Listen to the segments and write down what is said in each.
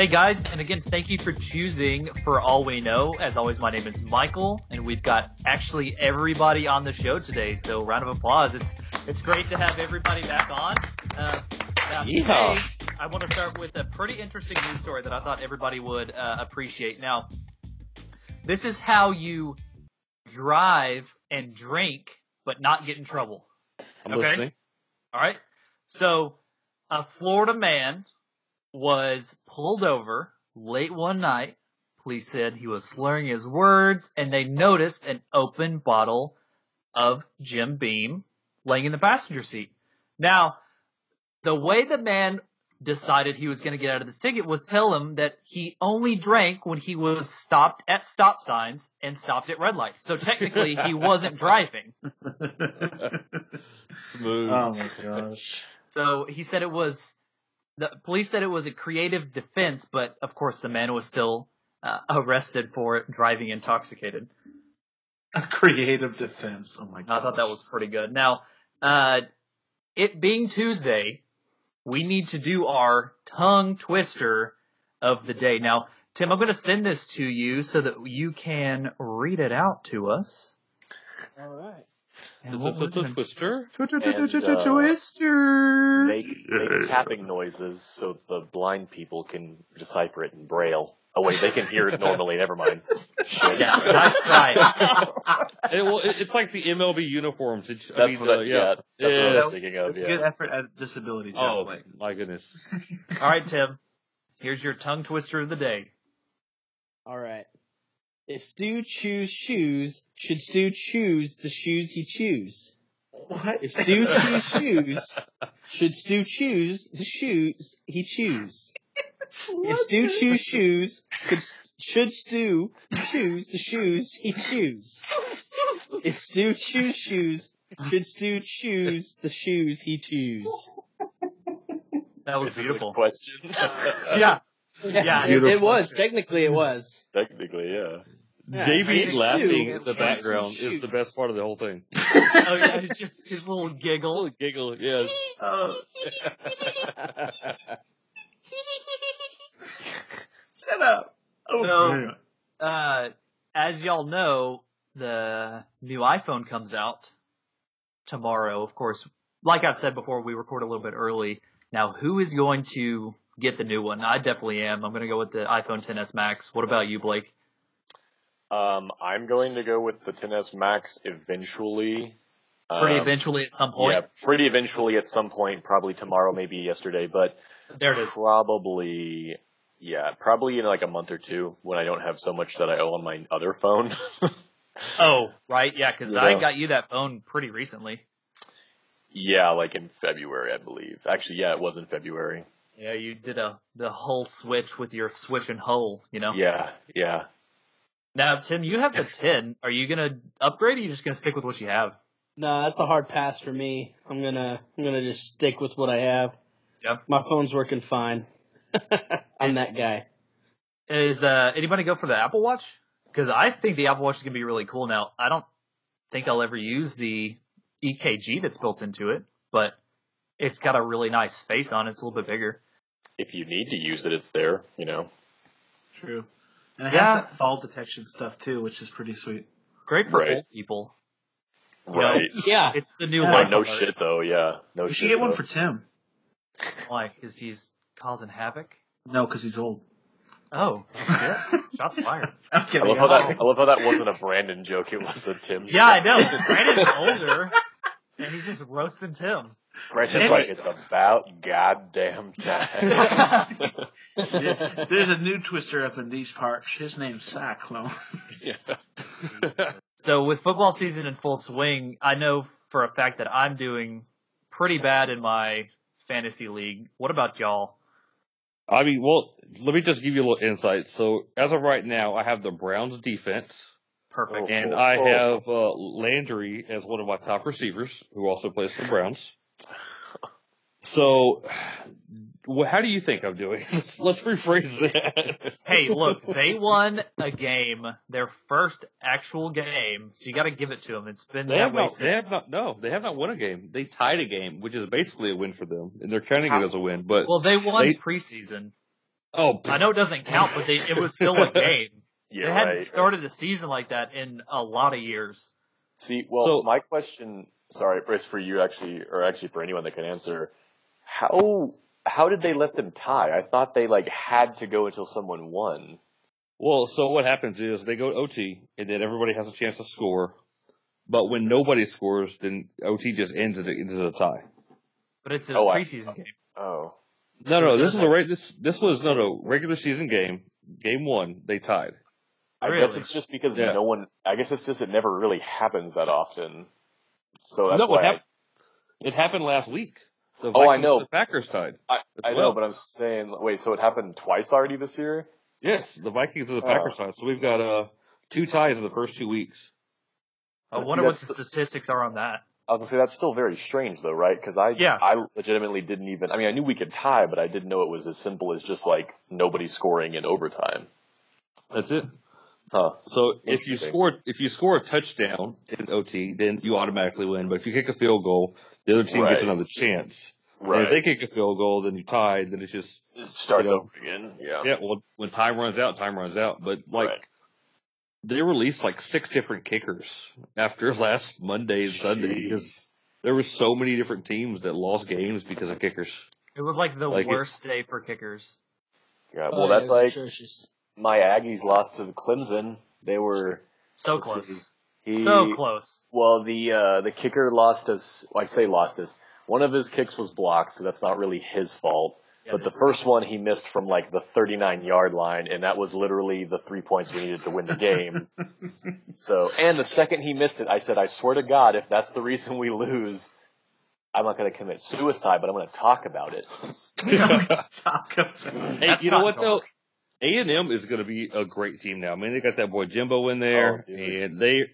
Hey guys, and again, thank you for choosing For All We Know. As always, my name is Michael, and we've got actually everybody on the show today. So round of applause. It's it's great to have everybody back on. Uh, today, I want to start with a pretty interesting news story that I thought everybody would uh, appreciate. Now, this is how you drive and drink, but not get in trouble. I'm Okay. listening. All right. So, a Florida man was pulled over late one night. Police said he was slurring his words, and they noticed an open bottle of Jim Beam laying in the passenger seat. Now, the way the man decided he was going to get out of this ticket was tell him that he only drank when he was stopped at stop signs and stopped at red lights. So technically, he wasn't driving. Smooth. oh my gosh. So he said it was the police said it was a creative defense, but of course the man was still uh, arrested for driving intoxicated. A creative defense. Oh my god. I thought that was pretty good. Now, uh, it being Tuesday, we need to do our tongue twister of the day. Now, Tim, I'm going to send this to you so that you can read it out to us. All right. And The- what the- we're the gonna- Twister. Twister. Make, make tapping noises so the blind people can decipher it in braille. Oh wait, they can hear it normally. Never mind. Yeah, nice try. It, well, it, it's like the MLB uniforms. It's, I That's mean, what I, uh, yeah. yeah. That's what I was thinking of. Good effort at disability. Jeff. Oh Like, my goodness. All right, Tim. Here's your tongue twister of the day. All right. If Stu choose shoes, should Stu choose the shoes he choose? what? If Stu choose shoes, should Stu choose the shoes he choose? If Stu choose shoes, could, should Stu choose the shoes he choose? If Stu choose shoes, should Stu choose the shoes he choose? That was a beautiful. question. Yeah. Yeah, it, it was. Technically, it was. Technically, yeah. Yeah, JB it's laughing in the Choose background is the best part of the whole thing. Oh yeah, it's just his little giggle. Little giggle, yes. Oh, shut up. Oh, No. man. Uh, as y'all know, the new iPhone comes out tomorrow. Of course, like I've said before, we record a little bit early. Now, who is going to get the new one? I definitely am. I'm going to go with the iPhone 10s Max. What about you, Blake? Um, I'm going to go with the 10s Max eventually. Pretty Um, eventually at some point. Yeah, pretty eventually at some point, probably tomorrow, maybe yesterday, but There it is. probably, yeah, probably in like a month or two when I don't have so much that I owe on my other phone. Oh, right. Yeah, because I Yeah. got you that phone pretty recently. yeah, like in February, I believe. Actually, yeah, it was in February. Yeah, you did a the whole switch with your switch and hole. You know. Yeah, yeah. Now, Tim, you have the 10. Are you going to upgrade? or Are you just going to stick with what you have? No, that's a hard pass for me. I'm gonna I'm gonna just stick with what I have. Yep. My phone's working fine. I'm that guy. Is uh, anybody go for the Apple Watch? Because I think the Apple Watch is going to be really cool. Now, I don't think I'll ever use the EKG that's built into it, but it's got a really nice face on it. It's a little bit bigger. If you need to use it, it's there, you know. True. And I Yeah. have that fall detection stuff too, which is pretty sweet. Great for Right. old people. Right. Yeah. It's the new Yeah. Oh, life no alert. shit though, yeah. No We shit. should get one though. for Tim. Why? Because he's causing havoc. No, because he's old. Oh, shit. Shots fired. I'm I love how that oh. I love how that wasn't a Brandon joke, it was a Tim Yeah, I joke. know. Brandon's older, and he's just roasting Tim. Brandon's Hey. like, it's about goddamn time. There's a new twister up in these parts. His name's Cyclone. yeah. So with football season in full swing, I know for a fact that I'm doing pretty bad in my fantasy league. What about y'all? I mean, well, let me just give you a little insight. So, as of right now, I have the Browns defense, Perfect. Oh. and I have uh, Landry as one of my top receivers, who also plays for the Browns. So, well, how do you think I'm doing? Let's rephrase that. Hey, look, they won a game, their first actual game, so you got to give it to them. It's been They that way not. since. They have not. No, they have not won a game. They tied a game, which is basically a win for them, and they're counting it as a win. But Well, they won They- preseason. Oh, I know it doesn't count, but they, it was still a game. Yeah, they hadn't right. started a season like that in a lot of years. See, well, So- my question, sorry, it's for you actually, or actually for anyone that can answer. How how did they let them tie? I thought they like had to go until someone won. Well, so what happens is they go to OT, and then everybody has a chance to score. But when nobody scores, then OT just ends it into a tie. But it's a Oh, I- preseason game. Oh, No, no, this is a right. This this was no, no regular season game. Game one, they tied. I Really? guess it's just because Yeah. no one. I guess it's just it never really happens that often. So that's no, why what happened? It happened last week. The Oh, I know. The Packers tied. I, I, I well. know, but I'm saying, wait, so it happened twice already this year? Yes, the Vikings and the Oh. Packers tied. So we've got uh two ties in the first two weeks. I But see, wonder what the that's- statistics are on that. I was gonna say that's still very strange though, right? Because I, Yeah. I legitimately didn't even. I mean, I knew we could tie, but I didn't know it was as simple as just like nobody scoring in overtime. That's it. Huh? So if you score if you score a touchdown in OT, then you automatically win. But if you kick a field goal, the other team gets another chance. And Right. if they kick a field goal, then you tie. Then it's just it starts you know, over again. Yeah. yeah. Well, when time runs out, time runs out. But like Right. they released like six different kickers after last Monday and Sunday because there were so many different teams that lost games because of kickers. It was like the Like it- worst day for kickers. Yeah. Oh, Well, yeah, that's it like atrocious. My Aggies lost to the Clemson. They were So close. see. He, So close. Well, the uh, the kicker lost us. Well, I say lost us. One of his kicks was blocked, so that's not really his fault. Yeah, but the first one he missed from like the 39 yard line, and that was literally the three points we needed to win the game. so, and the second he missed it, I said, I swear to God, if that's the reason we lose, I'm not going to commit suicide, but I'm going to talk about it. Talk about Hey, That's you know not what though? Dark. A and M is going to be a great team now. I mean, they got that boy Jimbo in there, Oh, and they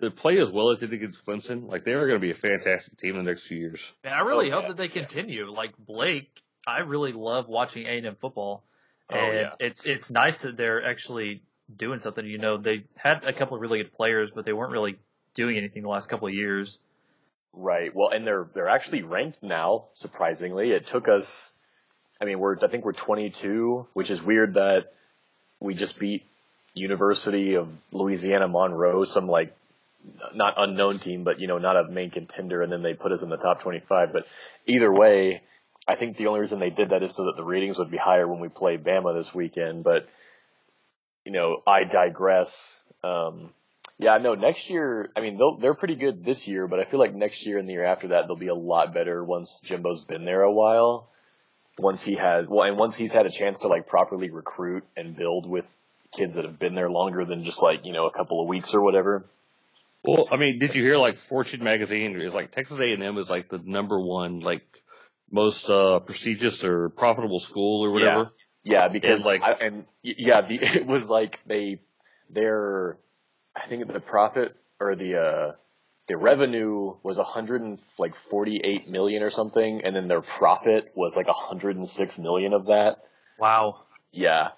they play as well as they did against Clemson. Like they are going to be a fantastic team in the next few years. And I really Oh, hope yeah, that they yeah. continue. Like Blake, I really love watching A and M football, Oh, and yeah. it's it's nice that they're actually doing something. You know, they had a couple of really good players, but they weren't really doing anything the last couple of years. Right. Well, and they're they're actually ranked now. Surprisingly, it took us. I mean, we're I think we're 22, which is weird that we just beat University of Louisiana Monroe, some like not unknown team, but you know not a main contender, and then they put us in the top 25. But either way, I think the only reason they did that is so that the ratings would be higher when we play Bama this weekend. But you know, I digress. Um, yeah, no, next year, I mean, they're pretty good this year, but I feel like next year and the year after that, they'll be a lot better once Jimbo's been there a while. Once he has, well, and once he's had a chance to like properly recruit and build with kids that have been there longer than just like, you know, a couple of weeks or whatever. Well, I mean, did you hear like Fortune magazine is like Texas A and M is like the number one like most uh prestigious or profitable school or whatever. Yeah, because And, like- like, I, and yeah, the, it was like they, their, I think the profit or the, uh, the revenue was 100 and like 48 million or something, and then their profit was like 106 million of that. Wow. Yeah,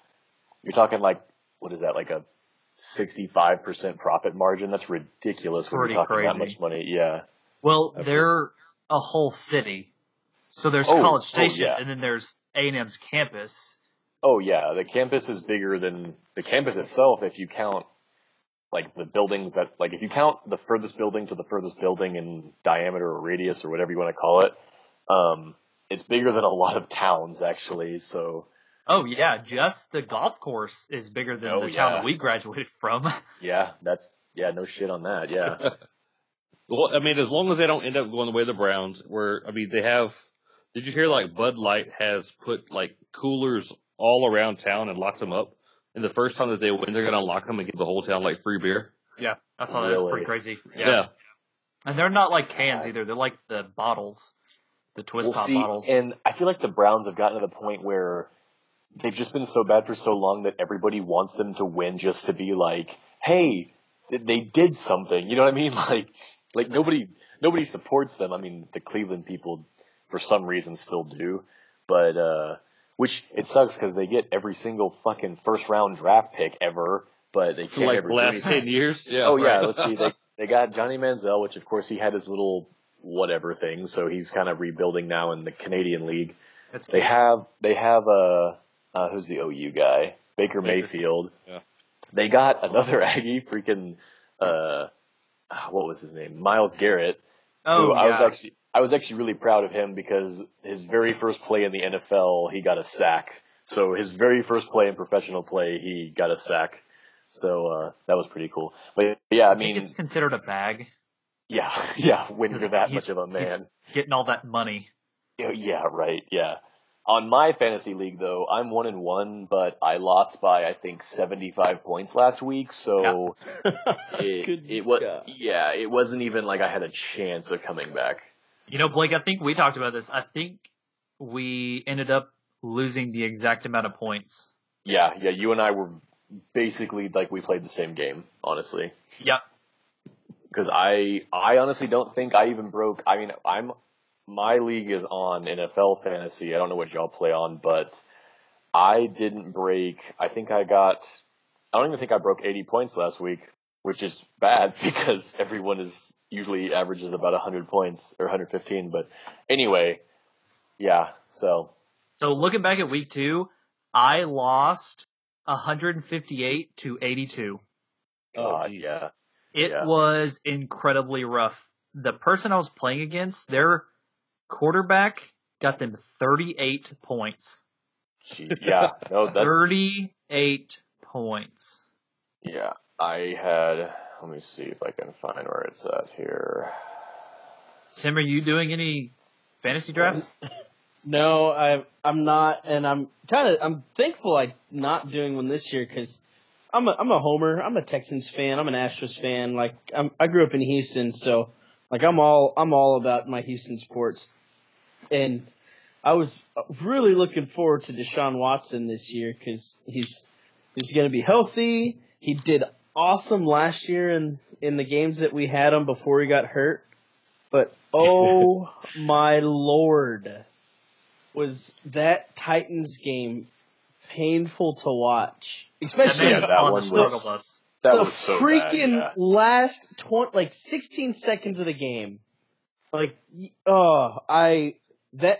you're talking like what is that like a 65 percent profit margin? That's ridiculous when Pretty you're talking that crazy. much money. Yeah, Well, Absolutely. they're a whole city. So there's Oh, College oh, Station, yeah. and then there's A and M's campus. Oh yeah, the campus is bigger than the campus itself if you count like the buildings that like if you count the furthest building to the furthest building in diameter or radius or whatever you want to call it. Um it's bigger than a lot of towns actually, so Oh yeah, just the golf course is bigger than Oh, the town that we graduated from. yeah, that's yeah, no shit on that. Yeah. Well, I mean, as long as they don't end up going the way of the Browns, where I mean, they have. Did you hear like Bud Light has put like coolers all around town and locked them up? And the first time that they win, they're gonna lock them and give the whole town like free beer. yeah, I saw that. It's pretty crazy. Yeah. Yeah. and they're not like cans either. They're like the bottles, the twist We'll top see, bottles. and I feel like the Browns have gotten to the point where they've just been so bad for so long that everybody wants them to win just to be like, hey, they did something. You know what I mean? Like, like nobody, nobody supports them. I mean, the Cleveland people, for some reason, still do, but uh, which it sucks because they get every single fucking first round draft pick ever, but they can't like ever the do last ten years. Yeah. Oh yeah, let's see. They they got Johnny Manziel, which of course he had his little whatever thing, so he's kind of rebuilding now in the Canadian League. It's They have they have uh uh, who's the OU guy? Baker Baker. Mayfield. Yeah. They got another Aggie, freaking, uh, ah, what was his name? Myles Garrett. Oh I yeah. was actually, I was actually really proud of him because his very first play in the NFL, he got a sack. So his very first play in professional play, he got a sack. So, uh, that was pretty cool. But yeah, I mean, it's considered a bag. yeah, yeah, when you're that much of a man. Getting all that money. Yeah, yeah, right. Yeah. On my fantasy league though, I'm one and one, but I lost by I think 75 points last week, so it, it was God. yeah, it wasn't even like I had a chance of coming back. You know, Blake, I think we talked about this. I think we ended up losing the exact amount of points. Yeah, yeah, you and I were basically like we played the same game, honestly. Yep. Cuz I I honestly don't think I even broke. I mean, I'm my league is on NFL fantasy. I don't know what y'all play on, but I didn't break. I think I got. I don't even think I broke 80 points last week, which is bad because everyone is usually averages about 100 points or 115. But anyway, yeah. So So looking back at week two, I lost 158 to 82. Oh, oh God, geez. yeah, It Yeah. was incredibly rough. The person I was playing against, their quarterback got them 38 points. Gee, yeah. No, that's 38 points. yeah. I had. Let me see if I can find where it's at here. Tim, are you doing any fantasy drafts? No, I I'm not, and I'm kind of I'm thankful I'm not doing one this year because I'm a I'm a homer. I'm a Texans fan. I'm an Astros fan. Like I'm, I grew up in Houston, so like I'm all I'm all about my Houston sports, and I was really looking forward to Deshaun Watson this year because he's he's going to be healthy. He did awesome last year in in the games that we had him before he got hurt, but oh my lord was that Titans game painful to watch. Especially that, that that one one was- struggled us. That the was so freaking bad, yeah. last 20, like 16 seconds of the game. Like, oh, I, that,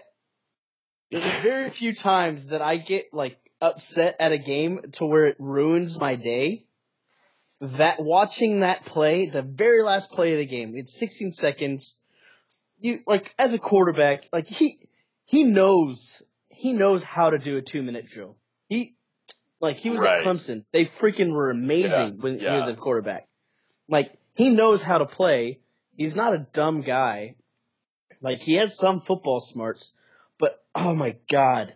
there's very few times that I get like upset at a game to where it ruins my day. That, watching that play, the very last play of the game, it's 16 seconds. You, like, as a quarterback, like, he, he knows, he knows how to do a two minute drill. He, like, he was Right. at Clemson. They freaking were amazing Yeah, when he was a quarterback. Like, he knows how to play. He's not a dumb guy. Like, he has some football smarts, but oh my god.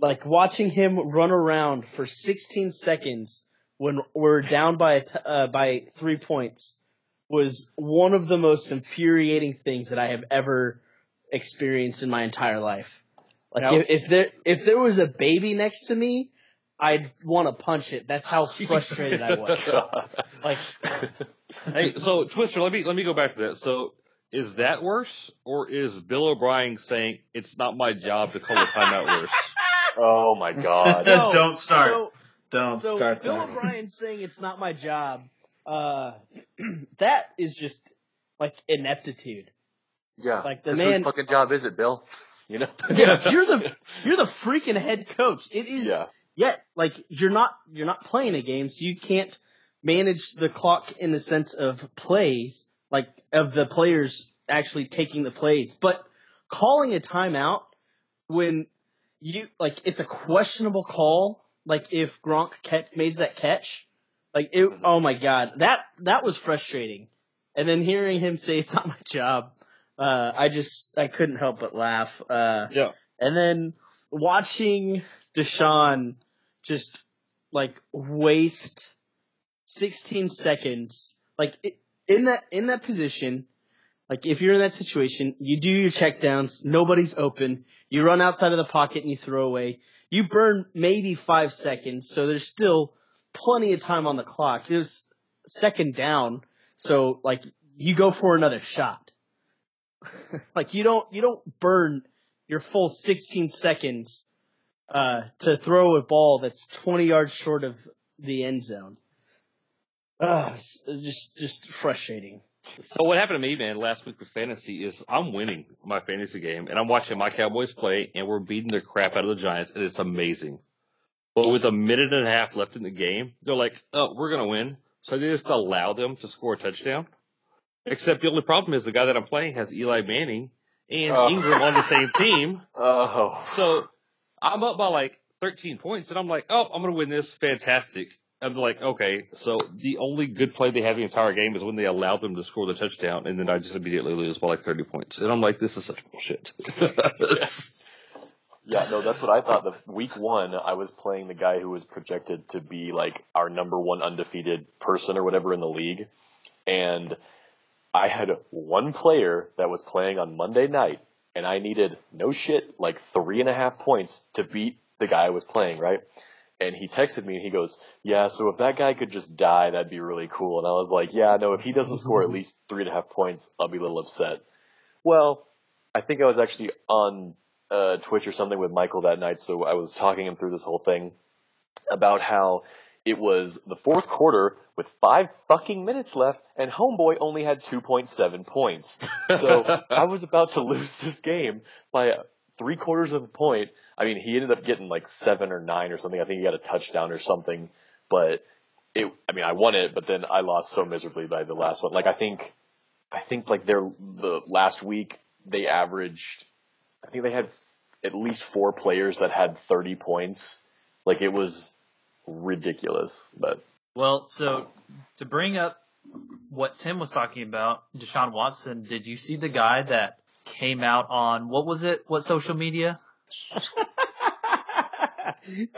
Like, watching him run around for 16 seconds when we're down by, a t- uh, by three points was one of the most infuriating things that I have ever experienced in my entire life. Like, Now- if, if there, if there was a baby next to me, I'd want to punch it. That's how frustrated I was. Like, Hey, so Twister, let me let me go back to that. So, is that worse, or is Bill O'Brien saying it's not my job to call a timeout worse? oh my god. No, Don't start. So, Don't so start Bill that. O'Brien saying it's not my job, uh, that is just like ineptitude. Yeah. Like, the 'Cause man- whose fucking job is it, Bill? You know? Yeah, you're the you're the freaking head coach. It is yeah. Yet like you're not you're not playing a game, so you can't manage the clock in the sense of plays, like of the players actually taking the plays. But calling a timeout when you like it's a questionable call, like if Gronk catch, made that catch, like it. Mhm. Oh my god, that that was frustrating. And then hearing him say it's not my job, uh, I just I couldn't help but laugh. Uh, Yeah. and then watching Deshaun just like waste 16 seconds, like in that in that position, like if you're in that situation, you do your checkdowns, nobody's open, you run outside of the pocket and you throw away. You burn maybe five seconds, so there's still plenty of time on the clock. There's second down, so like you go for another shot. like you don't you don't burn your full 16 seconds uh, to throw a ball that's 20 yards short of the end zone. Uh, it's it's just just frustrating. So what happened to me, man, last week with fantasy is I'm winning my fantasy game, and I'm watching my Cowboys play, and we're beating the crap out of the Giants, and it's amazing. But with a minute and a half left in the game, they're like, "Oh, we're gonna win," so they just allow them to score a touchdown. Except the only problem is the guy that I'm playing has Eli Manning and Oh. Engram on the same team. Oh. So I'm up by like 13 points, and I'm like, "Oh, I'm gonna win this. Fantastic." I'm like, okay, so the only good play they have the entire game is when they allow them to score the touchdown, and then I just immediately lose by like 30 points. And I'm like, this is such bullshit. Yes. Yeah, no, that's what I thought. The week one, I was playing the guy who was projected to be like our number one undefeated person or whatever in the league, and I had one player that was playing on Monday night, and I needed no shit like three and a half points to beat the guy I was playing, right? And he texted me and he goes, "Yeah, so if that guy could just die, that'd be really cool." And I was like, "Yeah, no, if he doesn't score at least three and a half points, I'll be a little upset." Well, I think I was actually on uh, Twitch or something with Michael that night, so I was talking him through this whole thing about how it was the fourth quarter with five fucking minutes left, and Homeboy only had 2.7 points. So I was about to lose this game by three quarters of a point. I mean, he ended up getting like seven or nine or something. I think he got a touchdown or something, but it, I mean, I won it, but then I lost so miserably by the last one. Like, I think, I think like their, the last week, they averaged, I think they had at least four players that had 30 points. Like, it was ridiculous, but Well, so to bring up what Tim was talking about, Deshaun Watson, did you see the guy that came out on what was it? What social media?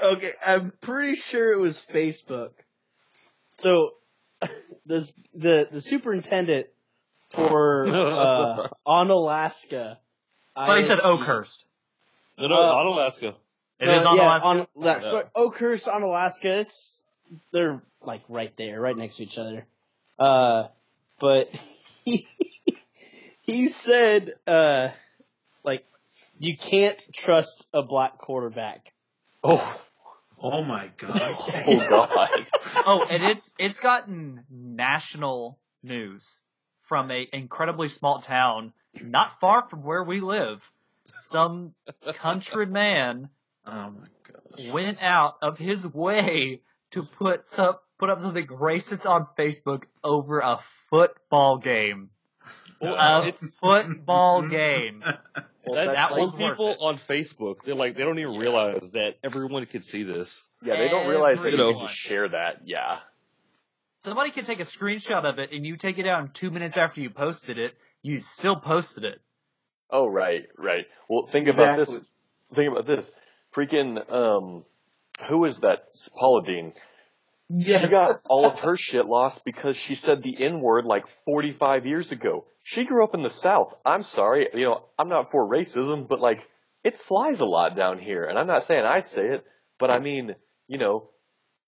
okay, I'm pretty sure it was Facebook. So, this the the superintendent for uh, Onalaska. Oh, he said ISD. Oakhurst. no, no, Uh, Onalaska. It Uh, is on yeah, Alaska. on that, so Oakhurst Onalaska. It's they're like right there, right next to each other. Uh, but he he said uh, like you can't trust a black quarterback. oh, Oh my god. oh god. oh, and it's it's gotten national news from a incredibly small town not far from where we live. Some country man Oh my gosh. went out of his way to put some, put up something racist on Facebook over a football game. Well, A it's, football game. that, that that was was people it. on Facebook. They're like, they don't even realize that everyone could see this. Yeah, they don't realize that you can just share that. Yeah. Somebody can take a screenshot of it and you take it down two minutes after you posted it. You still posted it. Oh, right, right. Well, think about this. Think about this. Freaking, um, who is that? Paula Deen. Yes. She got all of her shit lost because she said the N word like 45 years ago. She grew up in the South. I'm sorry, you know, I'm not for racism, but like, it flies a lot down here. And I'm not saying I say it, but I mean, you know,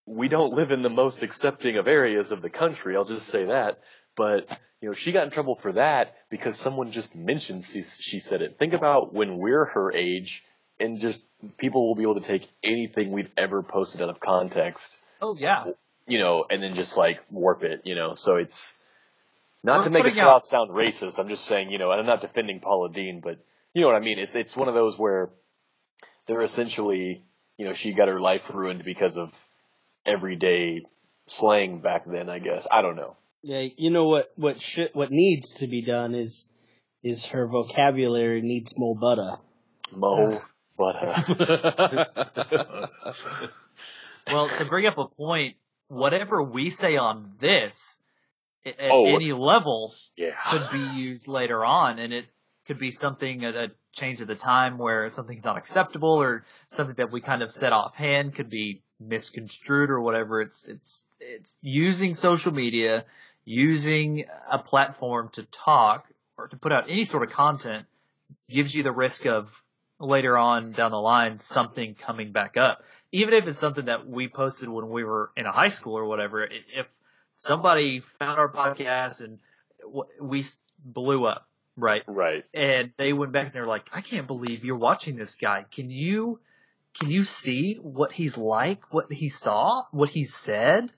we don't live in the most accepting of areas of the country. I'll just say that. But, you know, she got in trouble for that because someone just mentioned she, she said it. Think about when we're her age and just people will be able to take anything we've ever posted out of context Oh yeah. you know, and then just like warp it, you know. So it's not We're to make it putting out- sound sound racist. I'm just saying, you know, and I'm not defending Paula Deen, but you know what I mean. It's it's one of those where they're essentially, you know, she got her life ruined because of everyday slang back then. I guess I don't know. Yeah, you know what what should what needs to be done is is her vocabulary needs more butter. Mo, but uh, Well, to bring up a point, whatever we say on this, at Oh. any level, yeah, could be used later on, and it could be something at a change of the time where something's not acceptable, or something that we kind of said offhand could be misconstrued or whatever. It's it's it's using social media, using a platform to talk or to put out any sort of content gives you the risk of later on down the line something coming back up. Even if it's something that we posted when we were in a high school or whatever, if somebody found our podcast and we blew up, right? right. And they went back and they're like, I can't believe you're watching this guy. Can you, can you see what he's like, what he saw, what he said,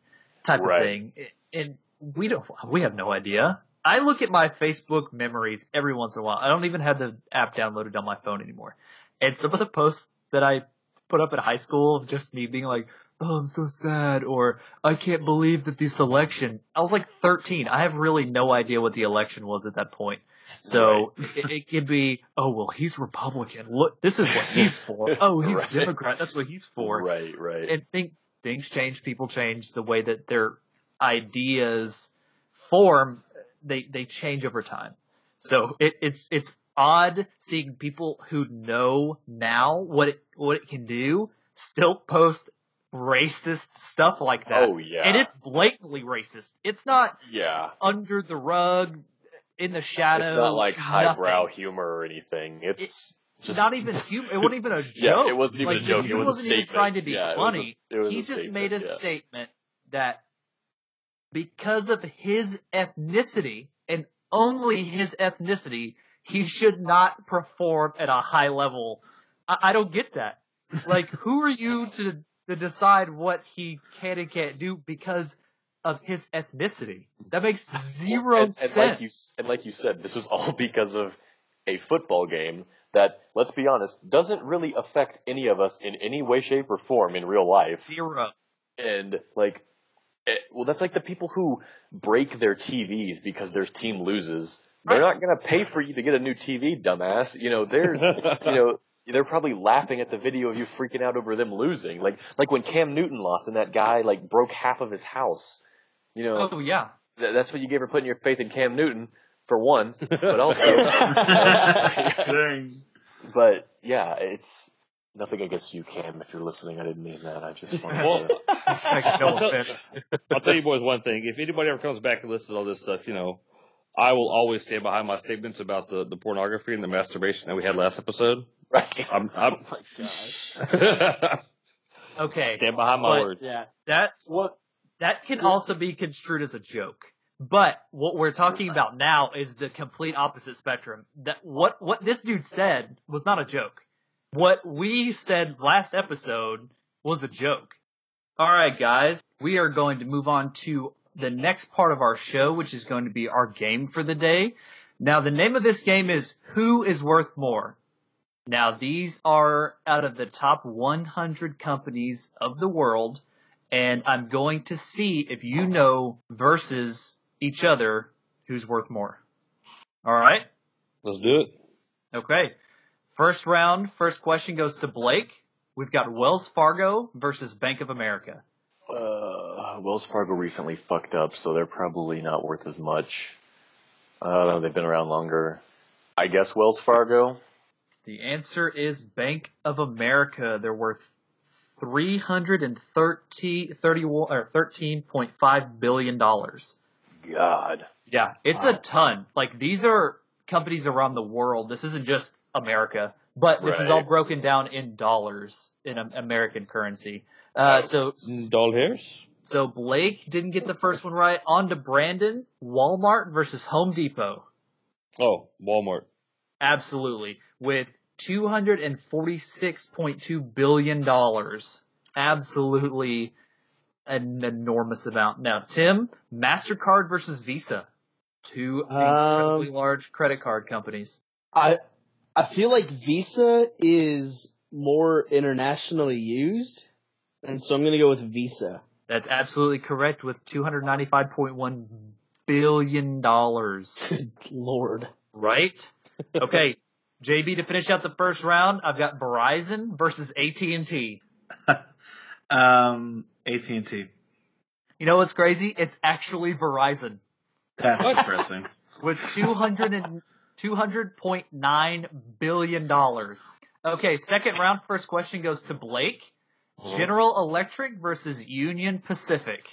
type Right. of thing? And we don't, we have no idea. I look at my Facebook memories every once in a while. I don't even have the app downloaded on my phone anymore. And some of the posts that I put up in high school of just me being like, "Oh, I'm so sad," or "I can't believe that this election." I was like 13. I have really no idea what the election was at that point. So it, it could be, "Oh, well, he's Republican. Look, this is what he's for. Oh, he's Right. Democrat. That's what he's for." Right, right. and think things change, people change, the way that their ideas form, they they change over time. So it, it's it's odd seeing people who know now what it what it can do still post racist stuff like that. oh yeah. And it's blatantly racist. It's not yeah. under the rug, in the shadow. It's not like highbrow humor or anything. It's just not even humor. It wasn't even a joke. Yeah, it wasn't even like, a joke. He It was wasn't even trying to be Yeah, it was a- funny. he just statement, made a yeah. statement that because of his ethnicity and only his ethnicity, he should not perform at a high level. I, I don't get that. Like, who are you to to decide what he can and can't do because of his ethnicity? That makes zero and, and sense. like you and like you said, this was all because of a football game that, let's be honest, doesn't really affect any of us in any way, shape, or form in real life. Zero. And like, Eh, well, that's like the people who break their TVs because their team loses. They're not going to pay for you to get a new TV, dumbass. You know, they're you know, they're probably laughing at the video of you freaking out over them losing. Like, like when Cam Newton lost and that guy like broke half of his house. You know, Oh yeah. th- that's what you gave for putting your faith in Cam Newton, for one. But also, Dang. but yeah, it's nothing against you, Cam. If you're listening, I didn't mean that. I just wanted Well, to. Like, no I'll tell- I'll tell you boys one thing. If anybody ever comes back and listens to all this stuff, you know, I will always stand behind my statements about the, the pornography and the masturbation that we had last episode. Right. I'm, I'm Oh my gosh. Okay. Stand behind my But- words. Yeah. That's What? that can So- also be construed as a joke. But what we're talking about now is the complete opposite spectrum. That what what this dude said was not a joke. What we said last episode was a joke. All right, guys, we are going to move on to the next part of our show, which is going to be our game for the day. Now, the name of this game is Who is Worth More? Now, these are out of the top 100 companies of the world, and I'm going to see if you know versus each other who's worth more. All right? Let's do it. Okay. First round, first question goes to Blake. We've got Wells Fargo versus Bank of America. Uh, Wells Fargo recently fucked up, so they're probably not worth as much. Uh, they've been around longer. I guess Wells Fargo. The answer is Bank of America. They're worth 330 31 or 13.5 billion dollars. God. Yeah, it's a ton. Like these are companies around the world. This isn't just America, but this is all broken down in dollars in American currency. Uh, so Doll hairs? so Blake didn't get the first one right. On to Brandon. Walmart versus Home Depot. Oh, Walmart. Absolutely. With $246.2 billion. Absolutely an enormous amount. Now, Tim, MasterCard versus Visa. Two incredibly Um, large credit card companies. I I feel like Visa is more internationally used, and so I'm gonna go with Visa. That's absolutely correct with $295.1 billion. Good lord. Right? Okay. JB, to finish out the first round, I've got Verizon versus AT&T. Um, AT and T. You know what's crazy? It's actually Verizon. That's What? depressing. with 200 and $200.9 billion. Okay, second round, first question goes to Blake. Hmm. General Electric versus Union Pacific.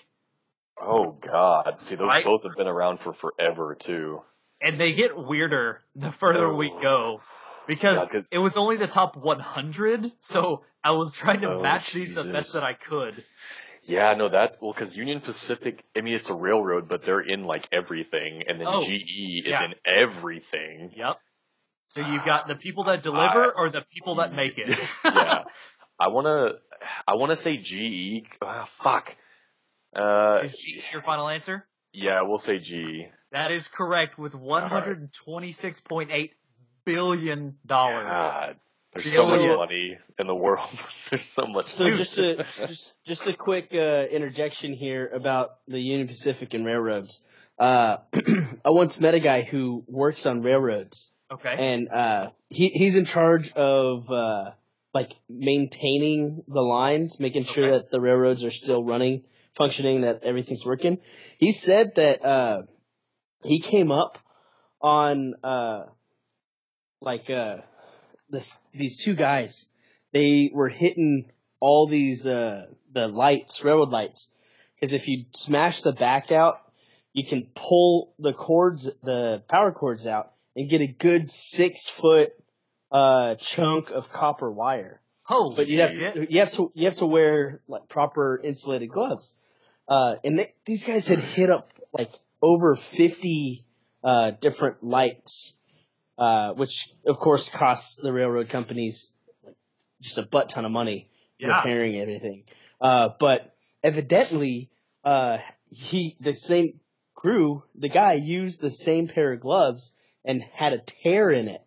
Oh God. See, those Right. both have been around for forever too. And they get weirder the further we oh. go. Because Yeah, it was only the top 100, so I was trying to Oh, match these the best that I could. Yeah, no, that's well because Union Pacific. I mean, it's a railroad, but they're in like everything, and then Oh, GE is yeah. in everything. Yep. So you've got the people that deliver I- or the people that make it. yeah, I wanna, I wanna say GE. Ah, fuck. Uh, Is GE your final answer? yeah, we'll say GE. That is correct with $126.8 billion. God, There's The so much only- money in the world. There's so much. So money. just a just just a quick uh, interjection here about the Union Pacific and railroads. Uh, I once met a guy who works on railroads, Okay. and uh, he he's in charge of uh, like maintaining the lines, making sure Okay. that the railroads are still running, functioning, that everything's working. He said that uh, he came up on uh, like uh, this these two guys. They were hitting all these uh, the lights, railroad lights, because if you smash the back out, you can pull the cords, the power cords out, and get a good six foot uh, chunk of copper wire. Holy But you have shit. you have to you have to wear like proper insulated gloves. Uh, and they, these guys had hit up like over fifty uh, different lights, uh, which of course costs the railroad companies like, just a butt ton of money Yeah. repairing everything. Uh, but evidently, uh, he the same crew, the guy used the same pair of gloves and had a tear in it.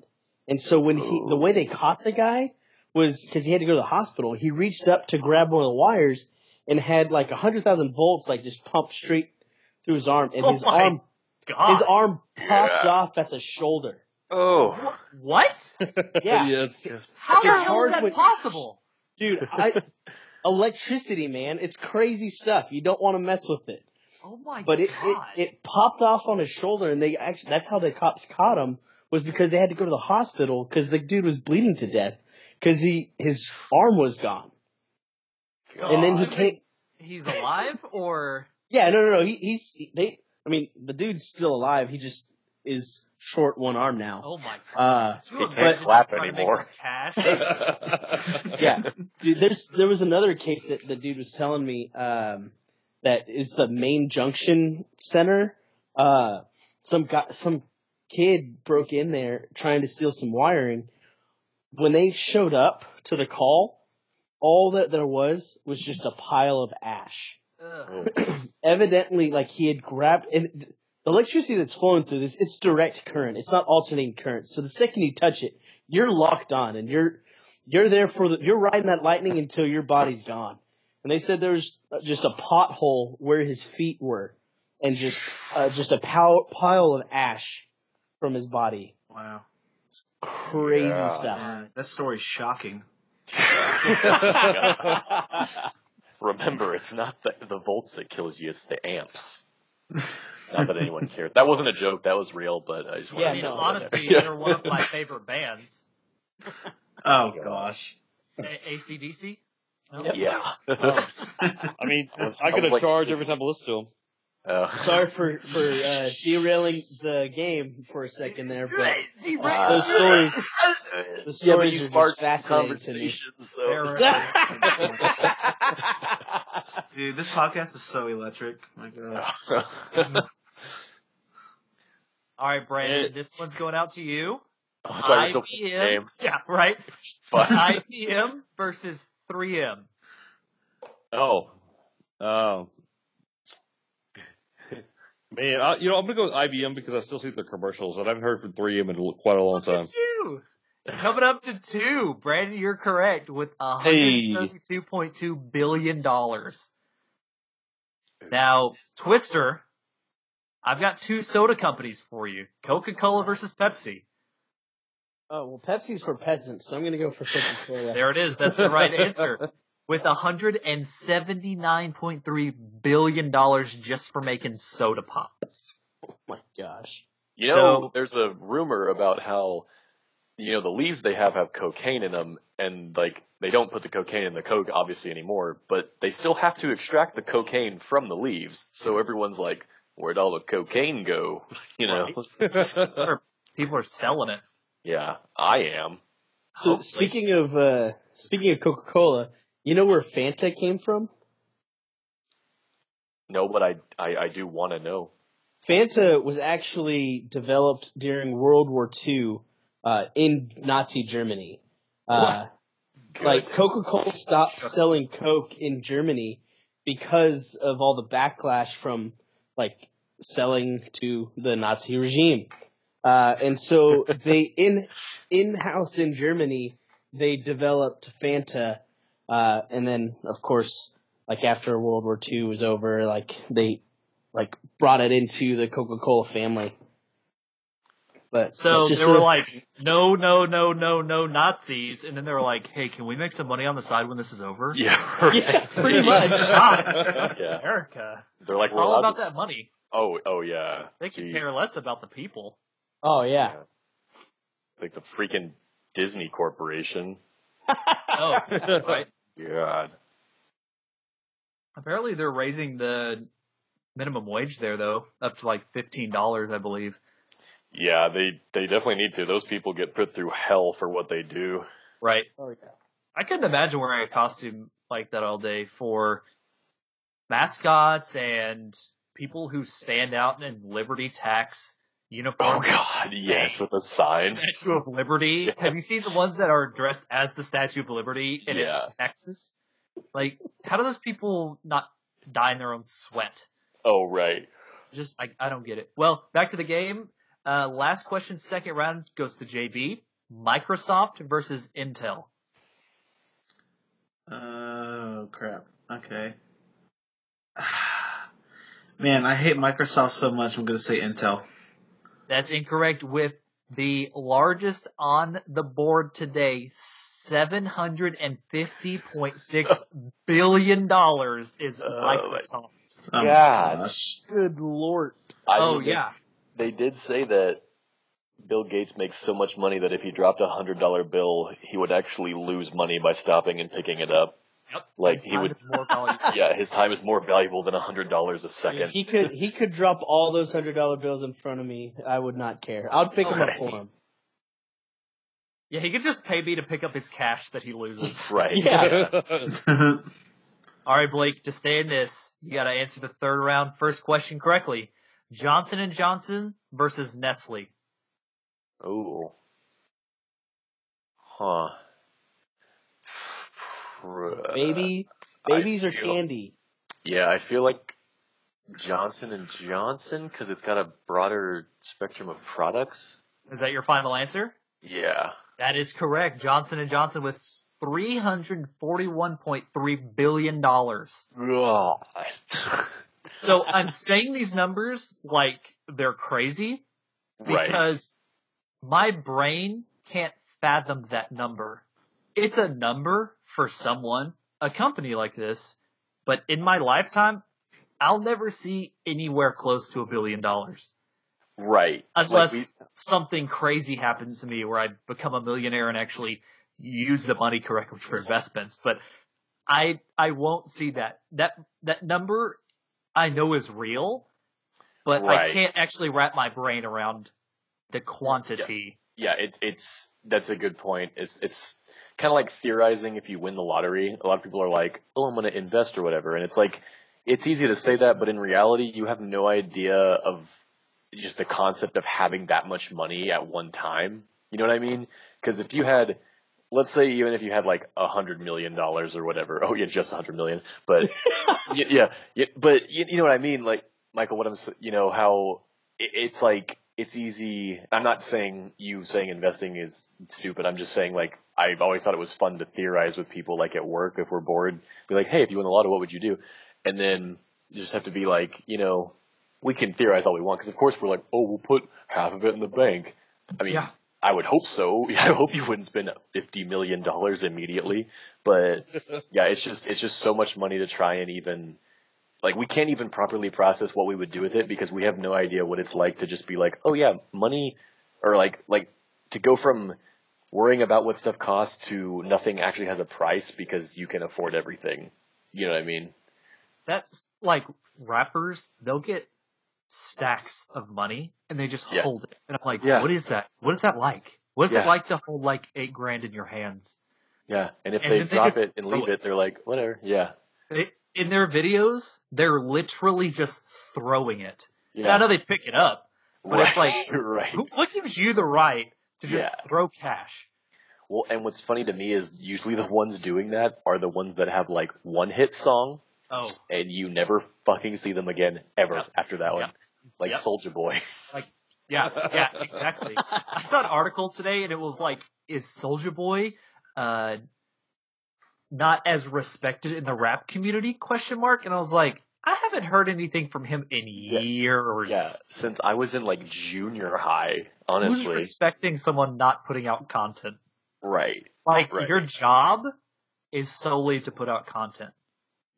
And so when he, the way they caught the guy was because he had to go to the hospital. He reached up to grab one of the wires and had like a hundred thousand volts like just pumped straight through his arm, and Oh his arm God. his arm popped Yeah. off at the shoulder. Oh, What? Yeah, yes. How the The hell is that went- possible? dude, I, electricity, man, it's crazy stuff. You don't want to mess with it. Oh my God. But it, it God. it popped off on his shoulder, and they actually that's how the cops caught him was because they had to go to the hospital because the dude was bleeding to death because he his arm was gone, and then he God. came. He's alive or Yeah, no, no, no. He, he's they. I mean, the dude's still alive. He just is short one arm now. oh my God. Uh, you He can't imagine clap trying to make anymore. yeah, dude. There's there was another case that the dude was telling me um, that is the main junction center. Uh, some guy, some kid broke in there trying to steal some wiring. When they showed up to the call, all that there was was just a pile of ash. Evidently, like he had grabbed and th- the electricity that's flowing through this, it's direct current. It's not alternating current. So the second you touch it, you're locked on and you're you're there for the you're riding that lightning until your body's gone. And they said there was just a pothole where his feet were, and just uh, just a pow- pile of ash from his body. Wow. Crazy Yeah. stuff. Yeah, that story's shocking. remember, it's not the, the volts that kills you; it's the amps. Not that anyone cares. That wasn't a joke. That was real. But I just Yeah, wanted to no. throw honestly, there. they're one of my favorite bands. Oh gosh. A- ACDC? No? Yep. yeah. I mean, I was- I I get was like- charge every time I listen to them. Uh, Sorry for for uh, derailing the game for a second there, but Uh, those stories, the yeah, but stories you are just fascinating to me. So. Dude, this podcast is so electric. My God. All right, Brandon, It- this one's going out to you. I thought you still playing IBM, yeah, right. IBM versus 3M. Oh. Um. Man, I, you know, I'm gonna go with IBM because I still see their commercials, and I haven't heard from 3M in quite a long Look time. you. Coming up to two. Brandon, you're correct with Hey. $132.2 billion. Now, Twister, I've got two soda companies for you. Coca-Cola versus Pepsi. Oh well, Pepsi's for peasants, so I'm gonna go for Coca Cola. There it is. That's the right answer. With $179.3 billion just for making soda pop. Oh my gosh. You know, So- there's a rumor about how, you know, the leaves they have have cocaine in them, and like they don't put the cocaine in the coke obviously anymore, but they still have to extract the cocaine from the leaves. So everyone's like, "Where'd all the cocaine go?" You know? Or People are selling it. yeah, I am. So Hopefully. speaking of uh, speaking of Coca Cola, you know where Fanta came from? No, but I I, I do want to know. Fanta was actually developed during World War II uh, in Nazi Germany. Uh, like Coca Cola stopped selling Coke in Germany because of all the backlash from like selling to the Nazi regime. Uh, and so they in in house in Germany they developed Fanta, uh, and then of course, like after World War II was over, like they like brought it into the Coca Cola family. But So it's just they were a- like, no, no, no, no, no Nazis, and then they were like, hey, can we make some money on the side when this is over? Yeah, right. yeah, pretty much. God, Yeah. America. They're like, It's all about to that money. Oh, oh yeah. They can Jeez. care less about the people. Oh yeah. Like the freaking Disney Corporation. Oh, right. God. Apparently they're raising the minimum wage there though, up to like fifteen dollars, I believe. Yeah, they they definitely need to. Those people get put through hell for what they do. Right. Oh yeah. I couldn't imagine wearing a costume like that all day for mascots and people who stand out in Liberty Tax uniform. Oh. God, yes, with a sign. Statue of Liberty. Have you seen the ones that are dressed as the Statue of Liberty and Yeah. it's Texas? Like, how do those people not die in their own sweat? Oh right. Just, I, I don't get it. Well, back to the game. Uh, last question, second round goes to JB. Microsoft versus Intel. Oh crap. Okay. Man, I hate Microsoft so much. I'm gonna say Intel. That's incorrect with the largest on the board today, $750.6 billion is Oh, my- Microsoft. Oh God. gosh. Good lord. I oh, mean, yeah. They, they did say that Bill Gates makes so much money that if he dropped a hundred dollar bill, he would actually lose money by stopping and picking it up. Yep. Like, His he time would- is more valuable. Yeah, his time is more valuable than a hundred dollars a second. He could he could drop all those hundred dollar bills in front of me. I would not care. I'd pick them up for him. Yeah, he could just pay me to pick up his cash that he loses. Right. Yeah. All right, Blake, to stay in this, you got to answer the third round first question correctly. Johnson and Johnson versus Nestle. Ooh. Huh. Baby, I babies are feel- candy. Yeah, I feel like Johnson and Johnson because it's got a broader spectrum of products. Is that your final answer? Yeah. That is correct. Johnson and Johnson with three hundred forty-one point three billion dollars. God. So I'm saying these numbers like they're crazy right. because my brain can't fathom that number. It's a number for someone, a company like this, but in my lifetime, I'll never see anywhere close to a billion dollars. Right. Unless Like something crazy happens to me where I become a millionaire and actually use the money correctly for investments. But I I won't see that. That that number I know is real, but I can't actually wrap my brain around the quantity. we, yeah, it, it's that's a good point. It's it's kind of like theorizing if you win the lottery. A lot of people are like, "Oh, I'm going to invest or whatever," and it's like it's easy to say that, but in reality, you have no idea of just the concept of having that much money at one time. You know what I mean? Because if you had, let's say, even if you had like a hundred million dollars or whatever, oh yeah, just a hundred million, but y- yeah, yeah, but you, you know what I mean? Like Michael, what I'm, s- you know, how it, it's like it's easy. I'm not saying you saying investing is stupid. I'm just saying like I've always thought it was fun to theorize with people like at work if we're bored, be like, hey, if you win the lotto, what would you do? And then you just have to be like, you know, we can theorize all we want because of course we're like, oh, we'll put half of it in the bank. I mean, Yeah. I would hope so. I hope you wouldn't spend fifty million dollars immediately, but yeah, it's just it's just so much money to try and even like we can't even properly process what we would do with it because we have no idea what it's like to just be like, oh yeah, money, or like like to go from worrying about what stuff costs to nothing actually has a price because you can afford everything. You know what I mean? That's like rappers, they'll get stacks of money and they just Yeah. hold it. And I'm like, Yeah. what is that? What is that like? What is it like to hold like eight grand in your hands? Yeah, and if And they then they drop it and leave it. it, they're like, whatever. Yeah, in their videos, they're literally just throwing it. And I know they pick it up, but it's like, right. who, what gives you the right to just Yeah. throw cash? Well, and what's funny to me is usually the ones doing that are the ones that have like one hit song, Oh, and you never fucking see them again ever Yep. after that one. Like Yep. Soulja Boy. Like, yeah, yeah, exactly. I saw an article today and it was like, is Soulja Boy uh, not as respected in the rap community? Question mark. And I was like, I haven't heard anything from him in years. Yeah, since I was in like junior high, Who's honestly. respecting someone not putting out content? Right. Like Right. your job is solely to put out content.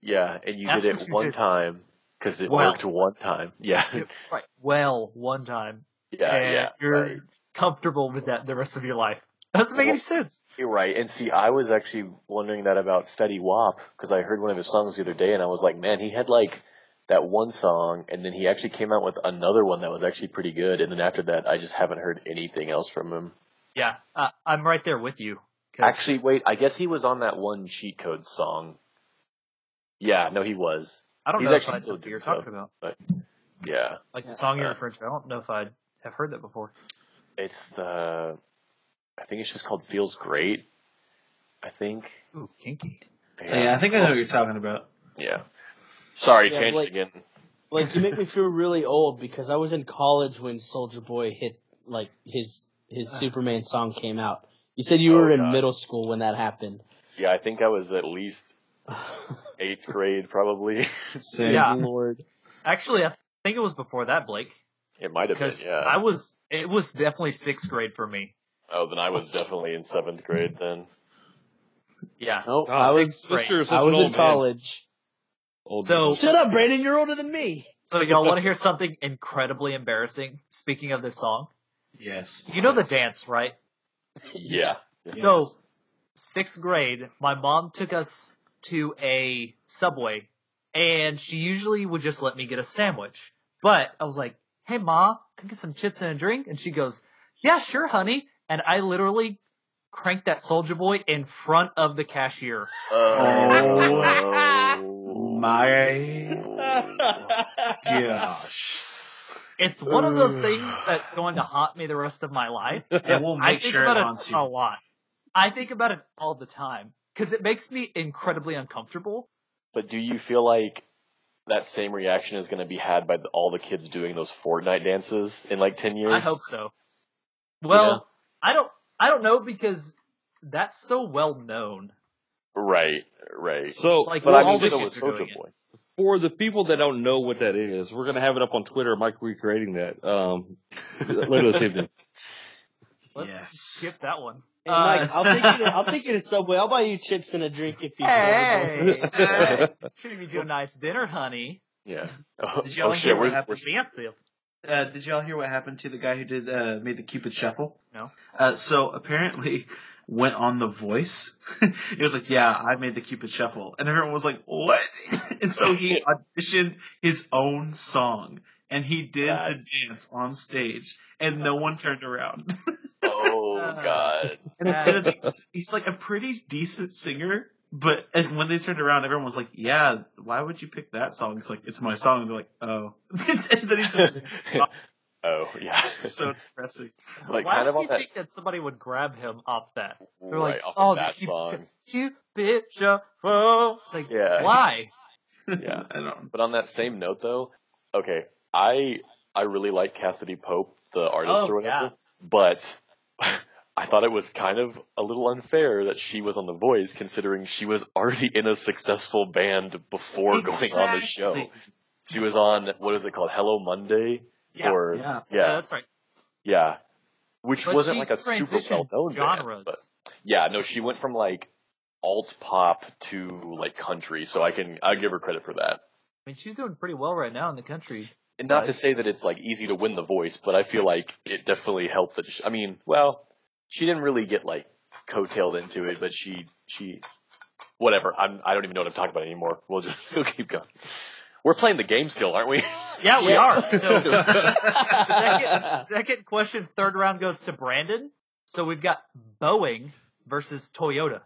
Yeah, and you That's did it one did. time because it Well. worked one time. Yeah. right. Well, one time. yeah, and yeah. You're Right. comfortable with that the rest of your life. Doesn't make any sense. You're right. And see, I was actually wondering that about Fetty Wap because I heard one of his songs the other day and I was like, man, he had like that one song and then he actually came out with another one that was actually pretty good. And then after that, I just haven't heard anything else from him. Yeah, uh, I'm right there with you. Actually, wait, I guess he was on that one cheat code song. Yeah, no, he was. I don't he's know if actually I know what you're doing talking stuff. about. Yeah. Like the song you're Uh, referring to. I don't know if I'd have heard that before. It's the, I think it's just called Feels Great. I think. Ooh, kinky. Yeah, I think I know what you're talking about. Yeah. Sorry, Yeah, tangent Blake- again. Like you make me feel really old because I was in college when Soulja Boy hit like his his Superman song came out. You said you Oh, were in God. middle school when that happened. Yeah, I think I was at least eighth grade, probably. Same Yeah. Lord. Actually, I think it was before that, Blake. It might have been, yeah. I was, it was definitely sixth grade for me. oh, then I was definitely in seventh grade then. Yeah. No, God, oh, I was Sister I was in college. Old So- man. Shut up, Brandon. You're older than me. So y'all want to hear something incredibly embarrassing? Speaking of this song, Yes. you know the dance, right? Yeah. So, sixth grade, my mom took us to a Subway, and she usually would just let me get a sandwich. But I was like, "Hey, ma, can I get some chips and a drink?" And she goes, "Yeah, sure, honey." And I literally cranked that Soulja Boy in front of the cashier. Oh, My gosh. It's one of those things that's going to haunt me the rest of my life. And we'll I make think sure it about haunts it a lot. I think about it all the time because it makes me incredibly uncomfortable. But do you feel like that same reaction is going to be had by the, all the kids doing those Fortnite dances in like 10 years? I hope so. Well, know? I don't. I don't know because that's so well known. Right, right. So, Like, but well, I all mean, the so was Soldier doing it. Boy. for the people that don't know what that is, we're gonna have it up on Twitter. Mike recreating that. Um, later this evening. Let's Yes. skip that one. Hey, Mike, Uh, I'll take you. To, I'll take you to Subway. I'll buy you chips and a drink if you. Hey, hey, treating me to a nice dinner, honey. Yeah. Oh, Did y'all oh hear shit, what we're, happened? we're, Fancy. Uh, did y'all hear what happened to the guy who did uh, made the Cupid Shuffle? No. Uh, so apparently went on The Voice. he was like, "Yeah, I made the Cupid Shuffle," and everyone was like, "What?" and so he auditioned his own song, and he did the dance on stage, and no one turned around. oh Uh, god. and, and the thing is, he's like a pretty decent singer. But and when they turned around, everyone was like, "Yeah, why would you pick that song?" It's like it's my song. And they're like, "Oh," and then he just oh yeah. so depressing. like Why kind would of on you that think that somebody would grab him off that? They're right like, off oh, of that the song. Cupid Shuffle. It's like, Yeah. why? Yeah. I don't. But on that same note though, okay, I I really like Cassadee Pope, the artist Oh, or whatever. yeah. But I thought it was kind of a little unfair that she was on The Voice, considering she was already in a successful band before going on the show. She was on what is it called, Hello Monday, Yeah. or Yeah. Yeah, yeah, that's right. yeah, which But wasn't like a super transitioned well known band. genres. But yeah, no, she went from like alt pop to like country, so I can I give her credit for that. I mean, she's doing pretty well right now in the country. And not to say that it's like easy to win the voice, but I feel like it definitely helped. That she, I mean, well, she didn't really get like coattailed into it, but she she whatever. I'm I don't even know what I'm talking about anymore. We'll just we'll keep going. We're playing the game still, aren't we? Yeah, we are. So, second, second question, third round goes to Brandon. So we've got Boeing versus Toyota.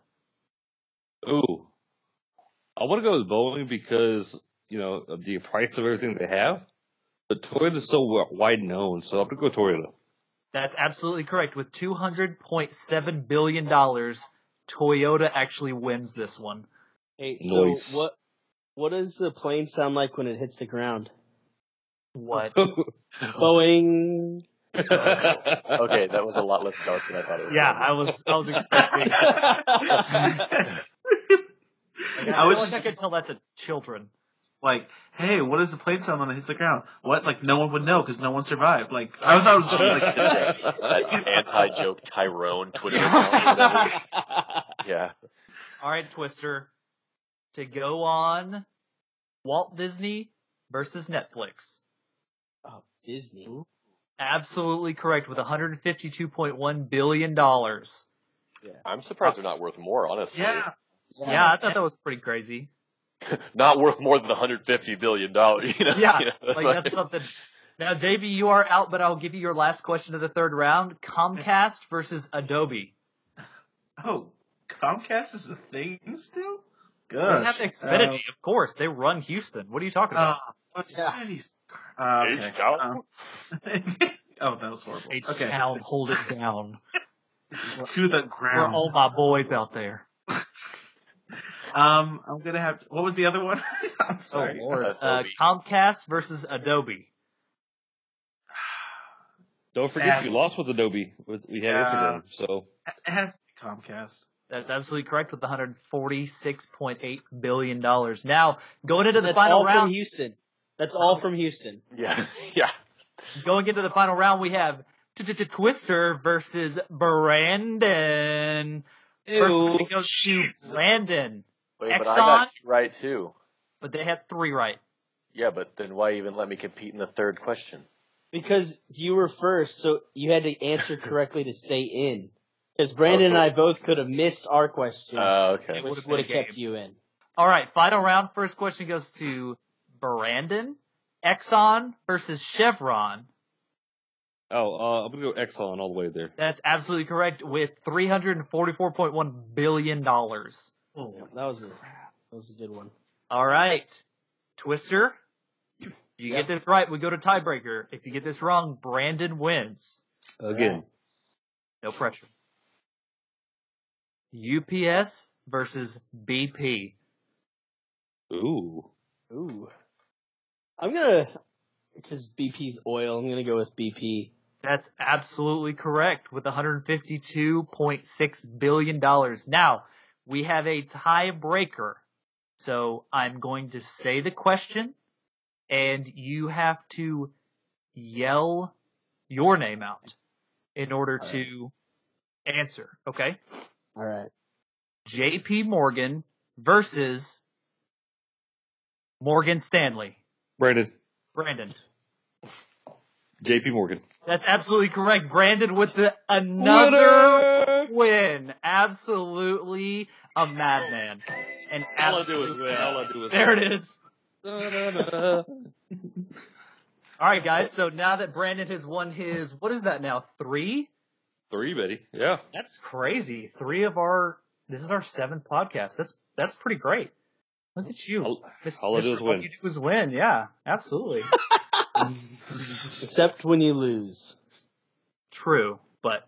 Ooh, I want to go with Boeing because you know the price of everything they have. But is so wi- wide known, so I'm gonna go Toyota. That's absolutely correct. With two hundred point seven billion dollars, Toyota actually wins this one. Hey, so Nice. what? What does the plane sound like when it hits the ground? What? Boeing. okay, that was a lot less dark than I thought it was. Yeah, I was I was expecting. I, I was feel like I could tell that to children. Like, hey, what does the plane sound when it hits the ground? What? Like, no one would know because no one survived. Like, I thought it was something like that anti-joke Tyrone Twitter account. Yeah. All right, Twister. To go on Walt Disney versus Netflix. oh, Disney. Absolutely correct with 152.1 billion dollars. Yeah. I'm surprised they're not worth more, honestly. yeah. Yeah, I thought that was pretty crazy. Not worth more than 150 billion dollars. You know? Yeah, You know, like that's something. Now, JB, you are out, but I'll give you your last question of the third round. Comcast versus Adobe. Oh, Comcast is a thing still. They Good. have Xfinity, of course. They run Houston. What are you talking Uh, about? what's Yeah. Uh, okay. H-Town? Um, oh, that was horrible. H okay. Town, hold it down. To the ground For ground. all my boys out there. Um, I'm gonna have. To, what was the other one? I'm sorry. Lord. Uh, Comcast versus Adobe. Don't forget Yes. you lost with Adobe. We had Yeah. Instagram, so It has Comcast. That's absolutely correct with 146.8 billion dollars. Now, going into the That's final all from round, Houston. That's all from Houston. Yeah. Yeah. going into the final round, we have Twister versus Brandon. First Ew. goes to Brandon, Wait, but I Exxon? got two right too. but they had three right. Yeah, but then why even let me compete in the third question? Because you were first, so you had to answer correctly to stay in. Because Brandon and I both could have missed our question, Uh, okay. which would have kept you in. All right, final round. First question goes to Brandon. Exxon versus Chevron. oh, uh, I'm gonna go Exxon all the way there. That's absolutely correct with $344.1 billion. dollars. Oh, yeah, That was a that was a good one. All right. Twister, if you Yeah. get this right, we go to tiebreaker. If you get this wrong, Brandon wins. Again, No pressure. UPS versus BP. ooh, Ooh. I'm gonna because BP's oil. I'm gonna go with BP. That's absolutely correct with $152.6 billion. Now, we have a tiebreaker. So I'm going to say the question and you have to yell your name out in order All to answer. Okay? All right. JP Morgan versus Morgan Stanley. Brandon, Brandon. J.P. Morgan. That's absolutely correct. Brandon with the another win. Absolutely a madman. And All I do is win. All I do is there win. it is. All right, guys. So now that Brandon has won his, what is that now? Three? Three, Betty. Yeah. That's crazy. Three of our, this is our seventh podcast. That's, that's pretty great. Look at you. All, Mis- all I do Mr. is win. All you do is win. Yeah, absolutely. Except when you lose. True, but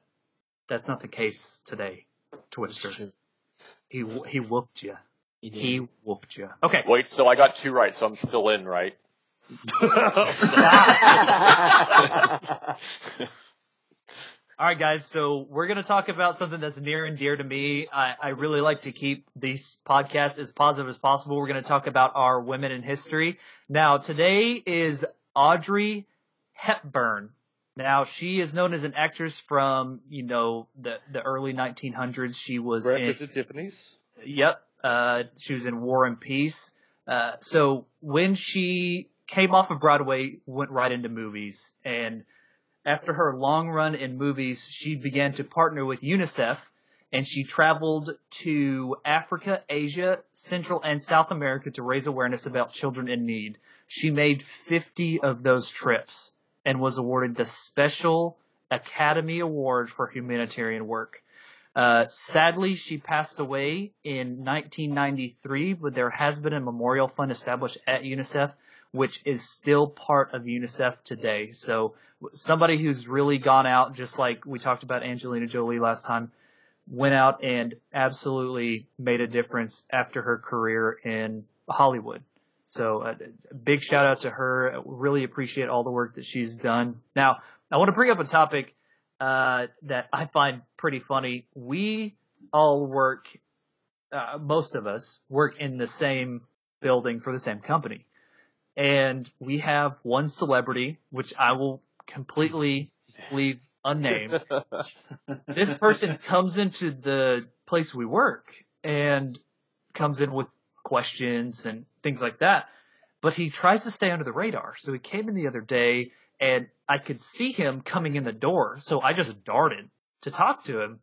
that's not the case today, Twister. true. He wh- he whooped you. You did. He whooped you. Okay. Wait, so I got two right, so I'm still in, right? All right, guys. So we're going to talk about something that's near and dear to me. I, I really like to keep these podcasts as positive as possible. We're going to talk about our women in history. Now, today is Audrey Hepburn. Now, she is known as an actress from, you know, the, the early 1900s. She was in, Breakfast at Tiffany's. Yep. Uh, she was in War and Peace. Uh, so when she came off of Broadway, went right into movies. And after her long run in movies, she began to partner with UNICEF and she traveled to Africa, Asia, Central, and South America to raise awareness about children in need. She made 50 of those trips and was awarded the Special Academy Award for humanitarian work. Uh, sadly, she passed away in 1993, but there has been a memorial fund established at UNICEF, which is still part of UNICEF today. So somebody who's really gone out, just like we talked about Angelina Jolie last time, went out and absolutely made a difference after her career in Hollywood. So a, a big shout out to her. Really appreciate all the work that she's done. Now, I want to bring up a topic uh, that I find pretty funny. We all work, uh, most of us work in the same building for the same company, and we have one celebrity, which I will completely leave unnamed. this person comes into the place we work and comes in with questions and things like that. But he tries to stay under the radar. So he came in the other day and I could see him coming in the door. So I just darted to talk to him.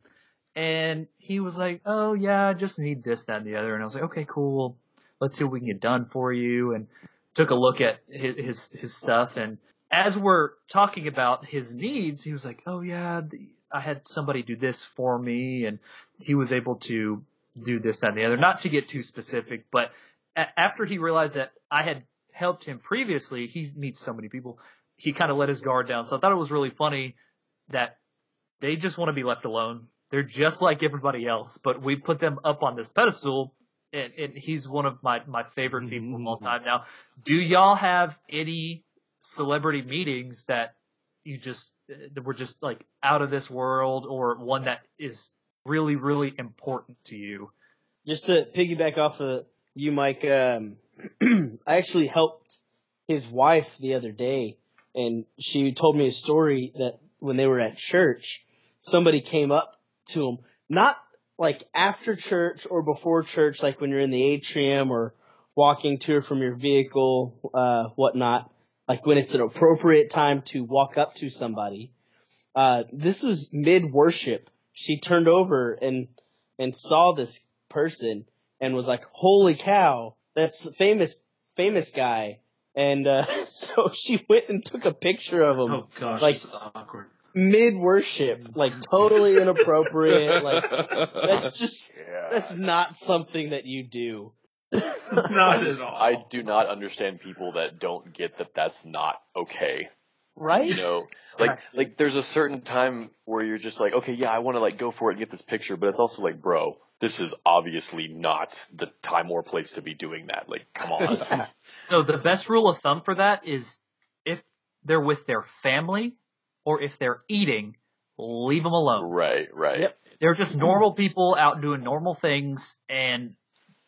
And he was like, Oh yeah, I just need this, that, and the other. And I was like, okay, cool. Let's see what we can get done for you. And took a look at his, his, stuff. And as we're talking about his needs, he was like, Oh yeah, I had somebody do this for me. And he was able to do this, that, and the other. Not to get too specific, but a- after he realized that I had helped him previously, he meets so many people. He kind of let his guard down. So I thought it was really funny that they just want to be left alone. They're just like everybody else, but we put them up on this pedestal. And, and he's one of my, my favorite people of all time now. Do y'all have any celebrity meetings that you just, that were just like out of this world or one that is really, really important to you? Just to piggyback off of you, Mike, um, I actually helped his wife the other day, and she told me a story that when they were at church, somebody came up to him, not like after church or before church, like when you're in the atrium or walking to or from your vehicle, uh, whatnot, like when it's an appropriate time to walk up to somebody. Uh, this was mid worship. She turned over and, and saw this person and was like, holy cow, that's famous, famous guy. And, uh, so she went and took a picture of him Oh gosh, Like- this awkward. mid worship, like totally inappropriate. Like, that's just, Yeah. that's not something that you do. Not at all. I do not understand people that don't get that that's not okay. Right? You know, like like there's a certain time where you're just like, okay, yeah, I want to like go for it and get this picture, but it's also like, bro, this is obviously not the time or place to be doing that. Like, come on. So the best rule of thumb for that is if they're with their family or if they're eating, leave them alone. right, right. Yep. They're just normal people out doing normal things and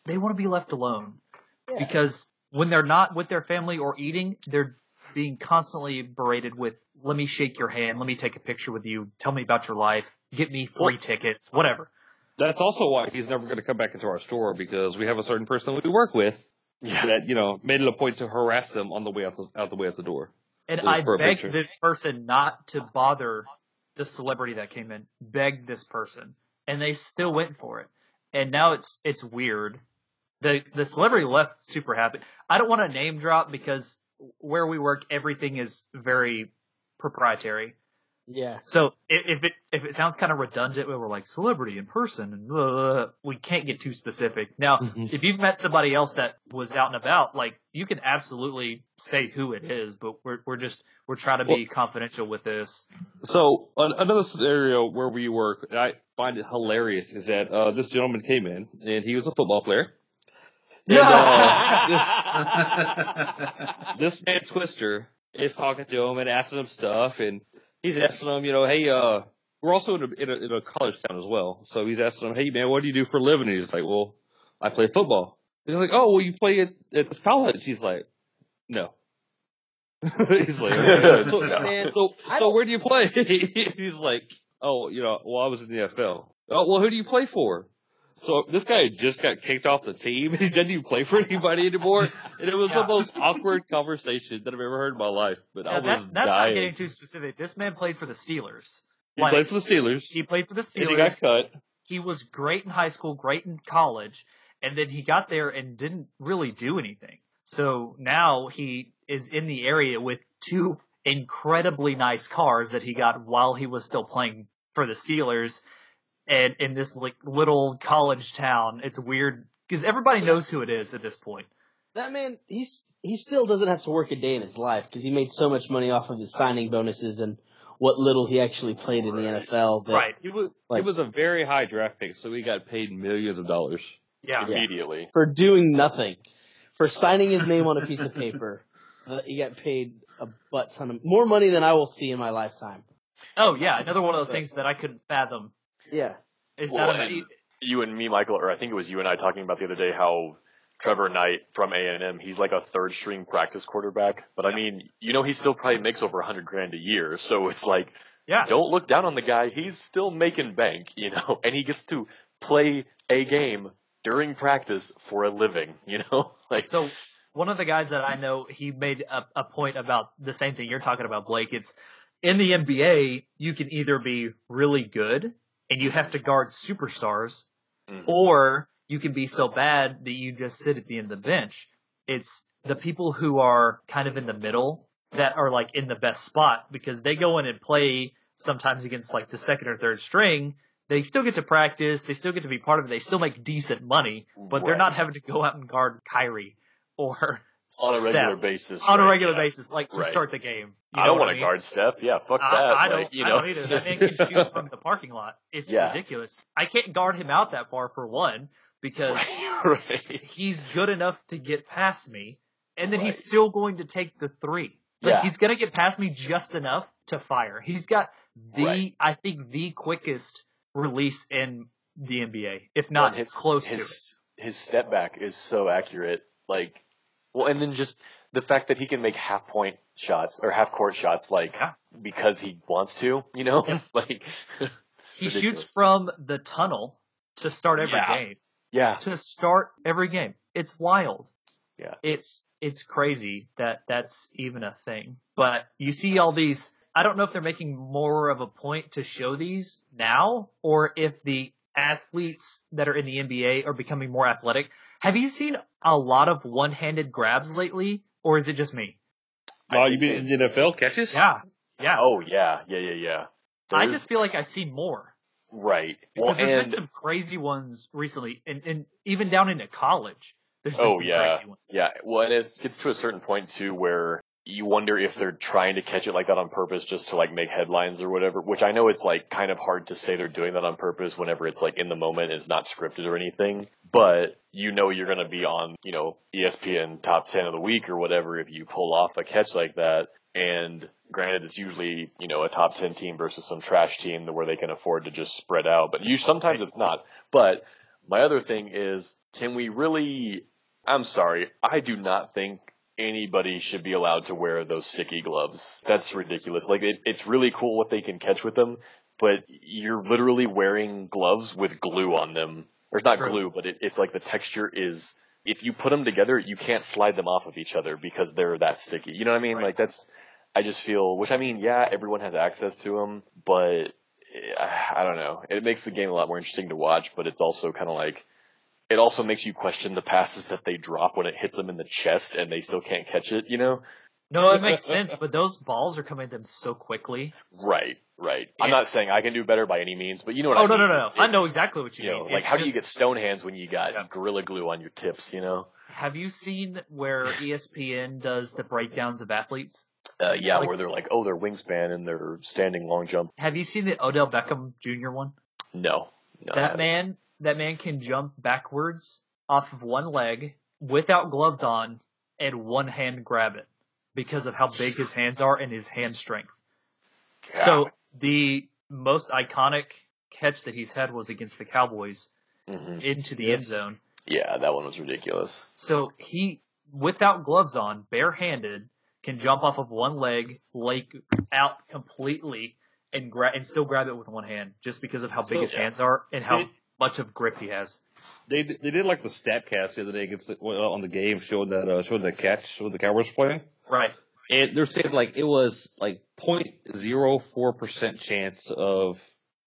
they want to be left alone. Yeah. Because when they're not with their family or eating, they're being constantly berated with, let me shake your hand, let me take a picture with you, tell me about your life, get me free tickets, whatever. That's also why he's never going to come back into our store because we have a certain person that we work with Yeah. that you know made it a point to harass them on the way out the, out the way out the door. And I begged this person not to bother the celebrity that came in. Begged this person, and they still went for it. And now it's it's weird. The the celebrity left super happy. I don't want to name drop because where we work, everything is very proprietary. Yeah. So if, it if it sounds kind of redundant, we're like celebrity in person, and uh, we can't get too specific. Now, Mhm. if you've met somebody else that was out and about, like you can absolutely say who it is, but we're we're just we're trying to be confidential with this. So an- another scenario where we work, and I find it hilarious, is that uh, this gentleman came in and he was a football player. And, uh, this this man Twister is talking to him and asking him stuff, and he's asking him, you know, hey, uh, we're also in a, in a in a college town as well, so he's asking him, hey man, what do you do for a living? And he's like, well, I play football. He's like, oh, well, you play at, at this college? He's like, no. he's like, "Okay, so, Man, so, so where do you play? he's like, oh, you know, well, I was in the NFL. Oh, well, who do you play for? So this guy just got kicked off the team. He didn't even play for anybody anymore, and it was Yeah. the most awkward conversation that I've ever heard in my life. But I was that's that's not getting too specific. This man played for the Steelers. he like- played for the Steelers, He played for the and he got cut. He was great in high school, great in college, and then he got there and didn't really do anything. So now he is in the area with two incredibly nice cars that he got while he was still playing for the Steelers. And in this like little college town, it's weird because everybody knows who it is at this point. that man, he's he still doesn't have to work a day in his life because he made so much money off of his signing bonuses and what little he actually played in the NFL. That, Right. He was Like- he was a very high draft pick, so he got paid millions of dollars. Yeah. Yeah. Immediately. For doing nothing, for signing his name on a piece of paper that uh, he got paid a butt ton of more money than I will see in my lifetime. Oh yeah, another one of those things that I couldn't fathom. Yeah. Is Well, that a, and you and me, Michael, or I think it was you and I talking about the other day how Trevor Knight from A&M, he's like a third string practice quarterback. But I mean, you know, he still probably makes over a hundred grand a year. So it's like, yeah? don't look down on the guy. He's still making bank, you know, and he gets to play a game during practice for a living, you know, like, So one of the guys that I know, he made a, a point about the same thing you're talking about, Blake. It's in the NBA, you can either be really good and you have to guard superstars, Mhm. or you can be so bad that you just sit at the end of the bench. It's the people who are kind of in the middle that are like in the best spot because they go in and play sometimes against like the second or third string. They still get to practice. They still get to be part of it. They still make decent money, but they're not having to go out and guard Kyrie or on a regular basis. on a regular yeah. basis, like to Right. start the game. You I don't want I to mean? guard Steph. Yeah, fuck that. I, I don't. like, you I know. don't either. That man can shoot from the parking lot. It's Yeah. ridiculous. I can't guard him out that far for one because right, right. he's good enough to get past me, and then Right. he's still going to take the three. Like Yeah. he's going to get past me just enough to fire. He's got the, Right. I think, the quickest release in the NBA, if not his, close to it. his, His step back is so accurate. Like, well, and then just the fact that he can make half point shots or half court shots, like Yeah. because he wants to, you know, like He shoots from the tunnel to start every Yeah. game. yeah, to start every game. It's wild. Yeah. It's it's crazy that that's even a thing. But you see all these I don't know if they're making more of a point to show these now or if the athletes that are in the NBA are becoming more athletic. Have you seen a lot of one-handed grabs lately or is it just me? Oh, you mean in NFL catches? Yeah. Yeah. Oh yeah, yeah, yeah, yeah. I just feel like I see more. right. Well, Because there's been some crazy ones recently and, and even down into college. There's been Oh, some yeah. crazy ones. Yeah, well, and it gets to a certain point too where you wonder if they're trying to catch it like that on purpose just to like make headlines or whatever. Which I know it's like kind of hard to say they're doing that on purpose whenever it's like in the moment, it's not scripted or anything. But you know you're going to be on, you know, ESPN top ten of the week or whatever if you pull off a catch like that. And granted, it's usually you know a top ten team versus some trash team where they can afford to just spread out. But you sometimes it's not. But my other thing is, can we really I'm sorry. I do not think anybody should be allowed to wear those sticky gloves. That's ridiculous. Like it, it's really cool what they can catch with them, but you're literally wearing gloves with glue on them. Or it's not glue, but it, it's like the texture is. If you put them together, you can't slide them off of each other because they're that sticky. You know what I mean? Right. Like that's. I just feel, which I mean, yeah, everyone has access to them, but eh, I don't know. It makes the game a lot more interesting to watch, but it's also kind of like it also makes you question the passes that they drop when it hits them in the chest and they still can't catch it, you know? No, it makes sense, but those balls are coming at them so quickly. Right, right. I'm not saying I can do better by any means, but you know what Oh I no, mean. no, no! I know exactly what you, You know, mean. like It's how do you get stone hands when you got Yeah. gorilla glue on your tips, you know? Have you seen where ESPN does the breakdowns of athletes? Uh, yeah, Like- where they're like, oh, their wingspan and their standing long jump. Have you seen the Odell Beckham Jr. one? No, no. That man, that man can jump backwards off of one leg without gloves on and one hand grab it because of how big his hands are and his hand strength. God. So the most iconic catch that he's had was against the Cowboys Mhm. into the Yes. end zone. yeah, that one was ridiculous. So he, without gloves on, barehanded, can jump off of one leg, leg out completely, and grab and still grab it with one hand, just because of how big So- his hands are and how much of grip he has. They they did like the stat cast the other day against the, well, on the game showing that uh, showing the catch showing the Cowboys playing. Right. And they're saying like it was like 0.04 percent chance of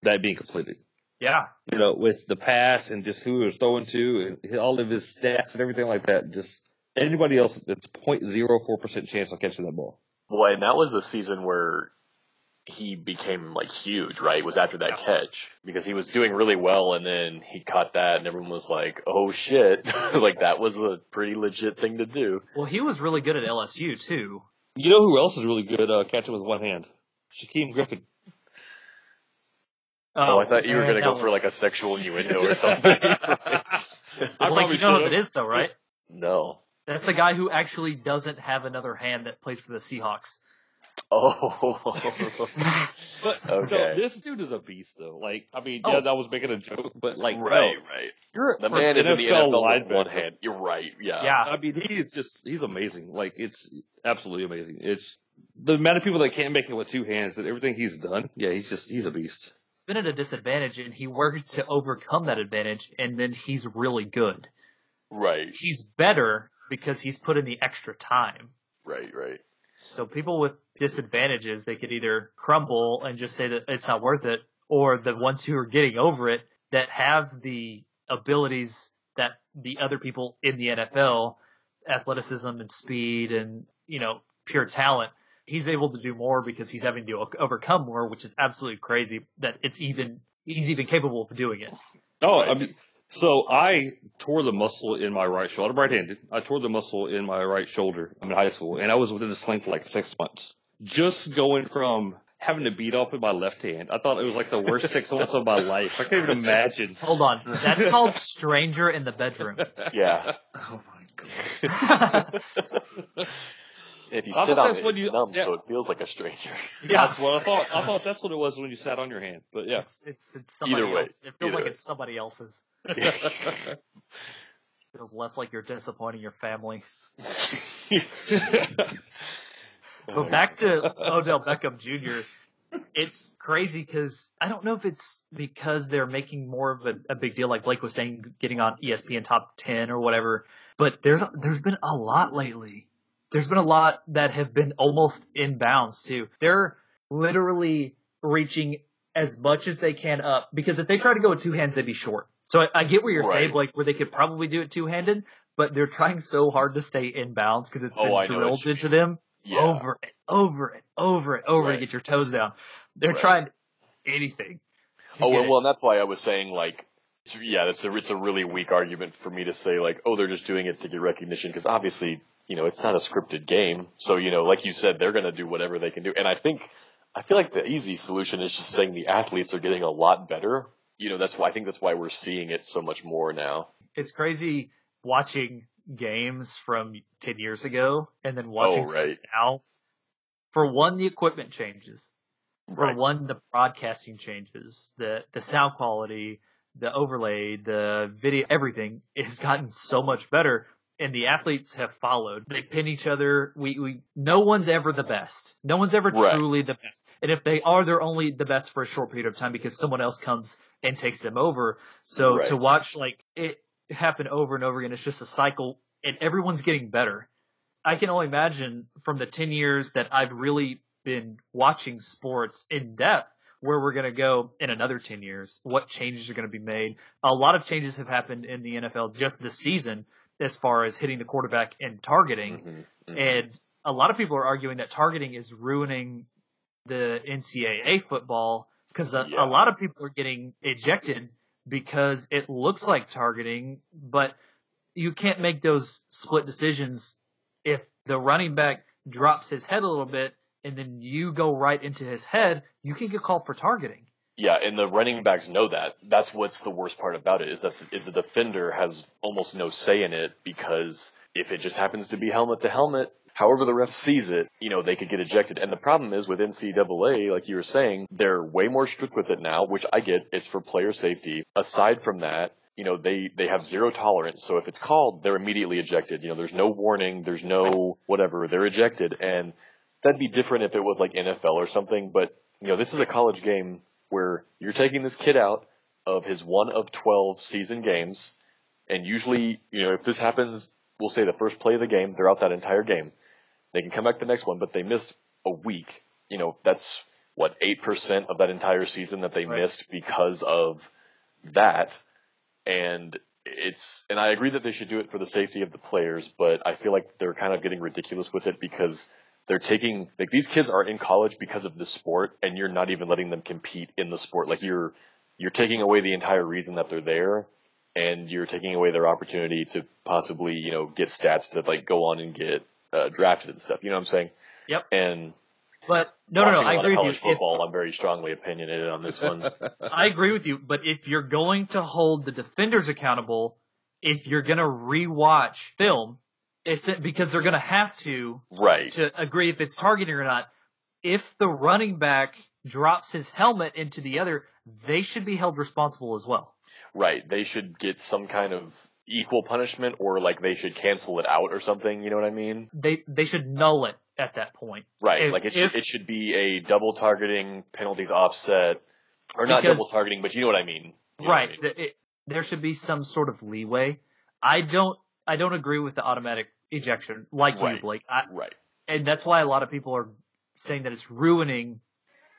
that being completed. Yeah. You know, with the pass and just who he was throwing to and all of his stats and everything like that. Just anybody else, it's 0.04 percent chance of catching that ball. Boy, and that was the season where he became like huge, right? Was after that Yeah. catch because he was doing really well, and then he caught that, and everyone was like, "Oh shit!" like that was a pretty legit thing to do. Well, he was really good at LSU too. You know who else is really good uh, catching with one hand? Shaquem Griffin. Oh, I thought you were gonna go that for like a sexual innuendo or something. I Well, like, probably you know what it is though, right? no, That's the guy who actually doesn't have another hand that plays for the Seahawks. Oh. But Okay. no, this dude is a beast, though. Like, I mean, Oh. yeah, that was making a joke, but like, right, no, right. you're The for man is in the NFL NFL with one hand. You're right. Yeah. Yeah. I mean, he's just he's amazing. Like, it's absolutely amazing. It's the amount of people that can't make it with two hands and everything he's done. Yeah, he's just he's a beast. Been at a disadvantage, and he worked to overcome that advantage, and then he's really good. Right. He's better because he's put in the extra time. Right. Right. So people with disadvantages, they could either crumble and just say that it's not worth it, or the ones who are getting over it that have the abilities that the other people in the NFL, athleticism and speed and, you know, pure talent, he's able to do more because he's having to overcome more, which is absolutely crazy that it's even, he's even capable of doing it. Oh, I mean, so I tore the muscle in my right shoulder. I'm right-handed. I tore the muscle in my right shoulder. I'm in high school, and I was within the sling for like six months. Just going from having to beat off with my left hand, I thought it was like the worst six months of my life. I can't even imagine. Hold on. That's called stranger in the bedroom. Yeah. Oh my god. If you I sit thought on it, when it's you- numb, yeah. so it feels like a stranger. yeah. That's what I thought. I thought that's what it was when you sat on your hand. But yeah. It's, it's, it's somebody Either way. else. It feels Either like way. it's somebody else's. feels less like you're disappointing your family. But back to Odell Beckham Jr. It's crazy because I don't know if it's because they're making more of a, a big deal, like Blake was saying, getting on ESPN top ten or whatever. But there's there's been a lot lately. There's been a lot that have been almost in bounds too. They're literally reaching as much as they can up because if they try to go with two hands, they'd be short. So I, I get what you're Right. saying, like where they could probably do it two handed, but they're trying so hard to stay in bounds because it's Oh, been drilled into them yeah. over and over and over and over Right. to get your toes down. They're Right. trying anything. Oh well, well, and that's why I was saying like, yeah, that's a it's a really weak argument for me to say like, oh, they're just doing it to get recognition because obviously, you know, it's not a scripted game. So you know, like you said, they're going to do whatever they can do. And I think, I feel like the easy solution is just saying the athletes are getting a lot better. You know, that's why I think that's why we're seeing it so much more now. it's crazy watching games from 10 years ago and then watching Oh, right. now. For one, the equipment changes. For Right. one, the broadcasting changes. The, the sound quality, the overlay, the video, everything has gotten so much better. And the athletes have followed. They pin each other. We, we, no one's ever the best. No one's ever Right. truly the best. And if they are, they're only the best for a short period of time because someone else comes and takes them over. So Right. to watch like it happen over and over again, it's just a cycle and everyone's getting better. I can only imagine from the 10 years that I've really been watching sports in depth where we're going to go in another 10 years, what changes are going to be made. A lot of changes have happened in the NFL just this season as far as hitting the quarterback and targeting. Mhm, mhm. And a lot of people are arguing that targeting is ruining the NCAA football because a, Yeah. a lot of people are getting ejected because it looks like targeting, but you can't make those split decisions if the running back drops his head a little bit and then you go right into his head, you can get called for targeting. Yeah, and the running backs know that. That's what's the worst part about it is that the, defender has almost no say in it because if it just happens to be helmet to helmet, however the ref sees it, you know, they could get ejected. And the problem is with NCAA, like you were saying, they're way more strict with it now, which I get. It's for player safety. Aside from that, you know, they, they have zero tolerance. So if it's called, they're immediately ejected. You know, there's no warning, there's no whatever, they're ejected. And that'd be different if it was like NFL or something, but you know, this is a college game where you're taking this kid out of his one of 12 season games. And usually, you know, if this happens, we'll say the first play of the game, they're out that entire game. They can come back the next one, but they missed a week. You know, that's what, 8% of that entire season that they Right. missed because of that. And it's, and I agree that they should do it for the safety of the players, but I feel like they're kind of getting ridiculous with it because they're taking like these kids are in college because of the sport and you're not even letting them compete in the sport like you're you're taking away the entire reason that they're there and you're taking away their opportunity to possibly you know get stats to like go on and get uh, drafted and stuff you know what i'm saying Yep. and But no, no, no, I agree with you. If- football i'm very strongly opinionated on this one I agree with you, but if you're going to hold the defenders accountable, if you're going to rewatch film, because they're going to have to Right. to agree if it's targeting or not. If the running back drops his helmet into the other, they should be held responsible as well. Right. They should get some kind of equal punishment or like they should cancel it out or something, you know what I mean? They they should null it at that point. Right. If- like it if- should it should be a double targeting penalties offset or not Because- double targeting, but you know what I mean. You what I right. mean. It- there should be some sort of leeway. I don't I don't agree with the automatic ejection like you, Blake. I, Right. and that's why a lot of people are saying that it's ruining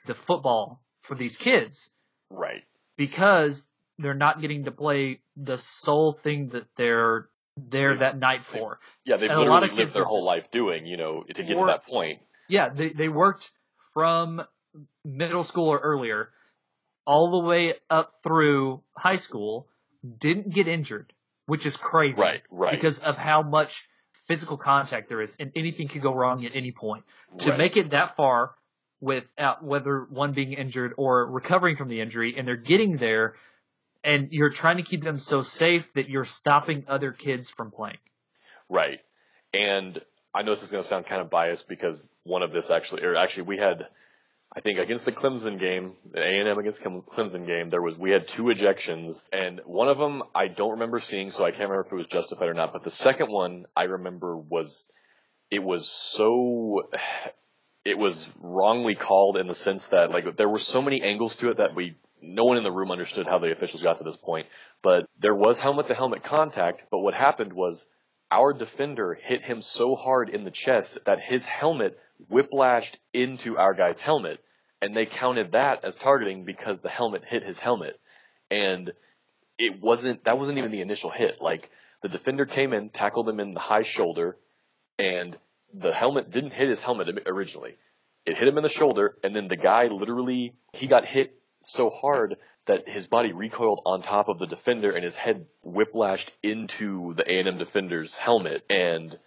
the football for these kids Right. because they're not getting to play the sole thing that they're there that night for. Yeah, they've And literally lived their whole life doing, you know, to get to that point. Yeah, they they worked from middle school or earlier all the way up through high school, didn't get injured, which is crazy. Right, right. Because of how much physical contact there is and anything could go wrong at any point. To Right. make it that far without uh, whether one being injured or recovering from the injury and they're getting there and you're trying to keep them so safe that you're stopping other kids from playing. Right. And I know this is going to sound kind of biased because one of this actually, or actually we had, I think against the Clemson game, the A&M against Clemson game, there was, we had two ejections and one of them I don't remember seeing, so I can't remember if it was justified or not, but the second one I remember was, it was so, it was wrongly called in the sense that like there were so many angles to it that we, no one in the room understood how the officials got to this point, but there was helmet to helmet contact, but what happened was our defender hit him so hard in the chest that his helmet whiplashed into our guy's helmet, and they counted that as targeting because the helmet hit his helmet. And it wasn't, that wasn't even the initial hit. Like, the defender came in, tackled him in the high shoulder, and the helmet didn't hit his helmet originally. It hit him in the shoulder, and then the guy literally, he got hit so hard that his body recoiled on top of the defender and his head whiplashed into the A&M defender's helmet. And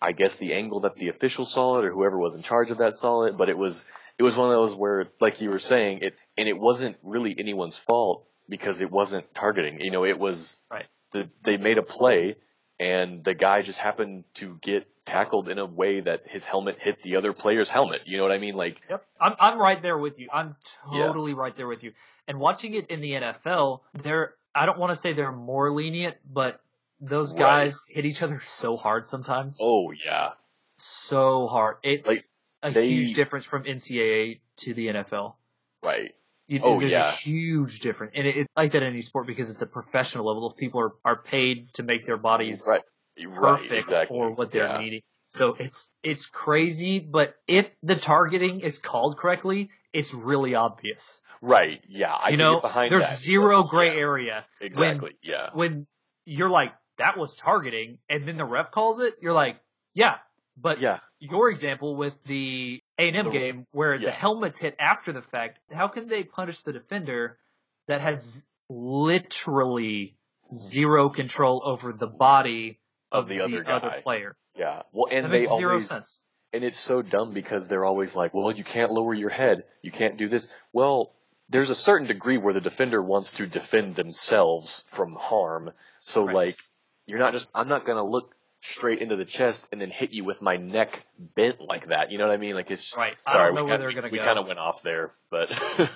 I guess the angle that the official saw it or whoever was in charge of that saw it, but it was, it was one of those where, like you were saying, it, and it wasn't really anyone's fault because it wasn't targeting. You know, it was, Right. the, they made a play and the guy just happened to get tackled in a way that his helmet hit the other player's helmet. You know what I mean? Like, Yep. I'm I'm right there with you. I'm Yeah. totally right there with you. And watching it in the NFL, they're I don't want to say they're more lenient, but those Right. guys hit each other so hard sometimes. oh yeah, So hard. It's Like, a they- huge difference from NCAA to the NFL. right. You, Oh, there's yeah. a huge difference, and it, it's like that in any sport because it's a professional level. People are, are paid to make their bodies Right. Right, perfect exactly. for what they're Yeah. needing. So it's it's crazy, but if the targeting is called correctly, it's really obvious. Right. Yeah. I you know, behind there's that, zero gray yeah, area Exactly. yeah. when you're like that was targeting, and then the ref calls it. You're like, yeah, but Yeah. your example with the A and M The- game where yeah. the helmets hit after the fact, how can they punish the defender that has literally zero control over the body Of of, the other guy. player? Yeah. Well, and That they zero always, sense. and it's so dumb because they're always like, well, you can't lower your head. You can't do this. Well, there's a certain degree where the defender wants to defend themselves from harm. So Right. like, you're not just, I'm not going to look straight into the chest and then hit you with my neck bent like that. You know what I mean? Like it's, Right. I sorry, don't know we, where got- they're gonna we go. kind of went off there, but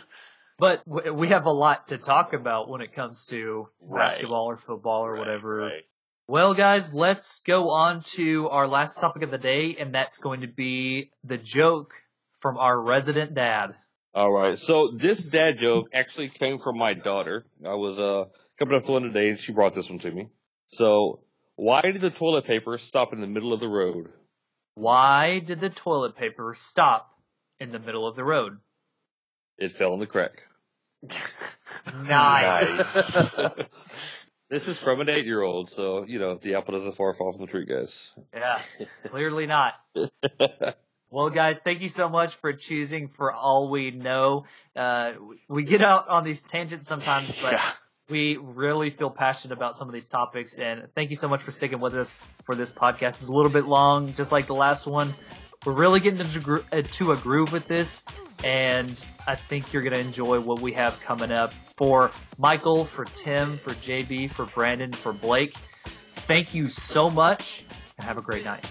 But we have a lot to talk about when it comes to Right. basketball or football or Right, whatever. right. Well, guys, let's go on to our last topic of the day, and that's going to be the joke from our resident dad. All right. So this dad joke actually came from my daughter. I was uh coming up to one today, and she brought this one to me. So, why did the toilet paper stop in the middle of the road? Why did the toilet paper stop in the middle of the road? It fell in the crack. Nice. this is from an eight-year-old, so you know the apple doesn't far fall from the tree, guys. yeah, clearly not. Well, guys, thank you so much for choosing for all we know. Uh, we get out on these tangents sometimes, but Yeah. We really feel passionate about some of these topics. And thank you so much for sticking with us for this podcast. It's a little bit long, just like the last one. We're really getting into, a groove with this, and I think you're going to enjoy what we have coming up. For Michael, for Tim, for JB, for Brandon, for Blake, thank you so much. And have a great night.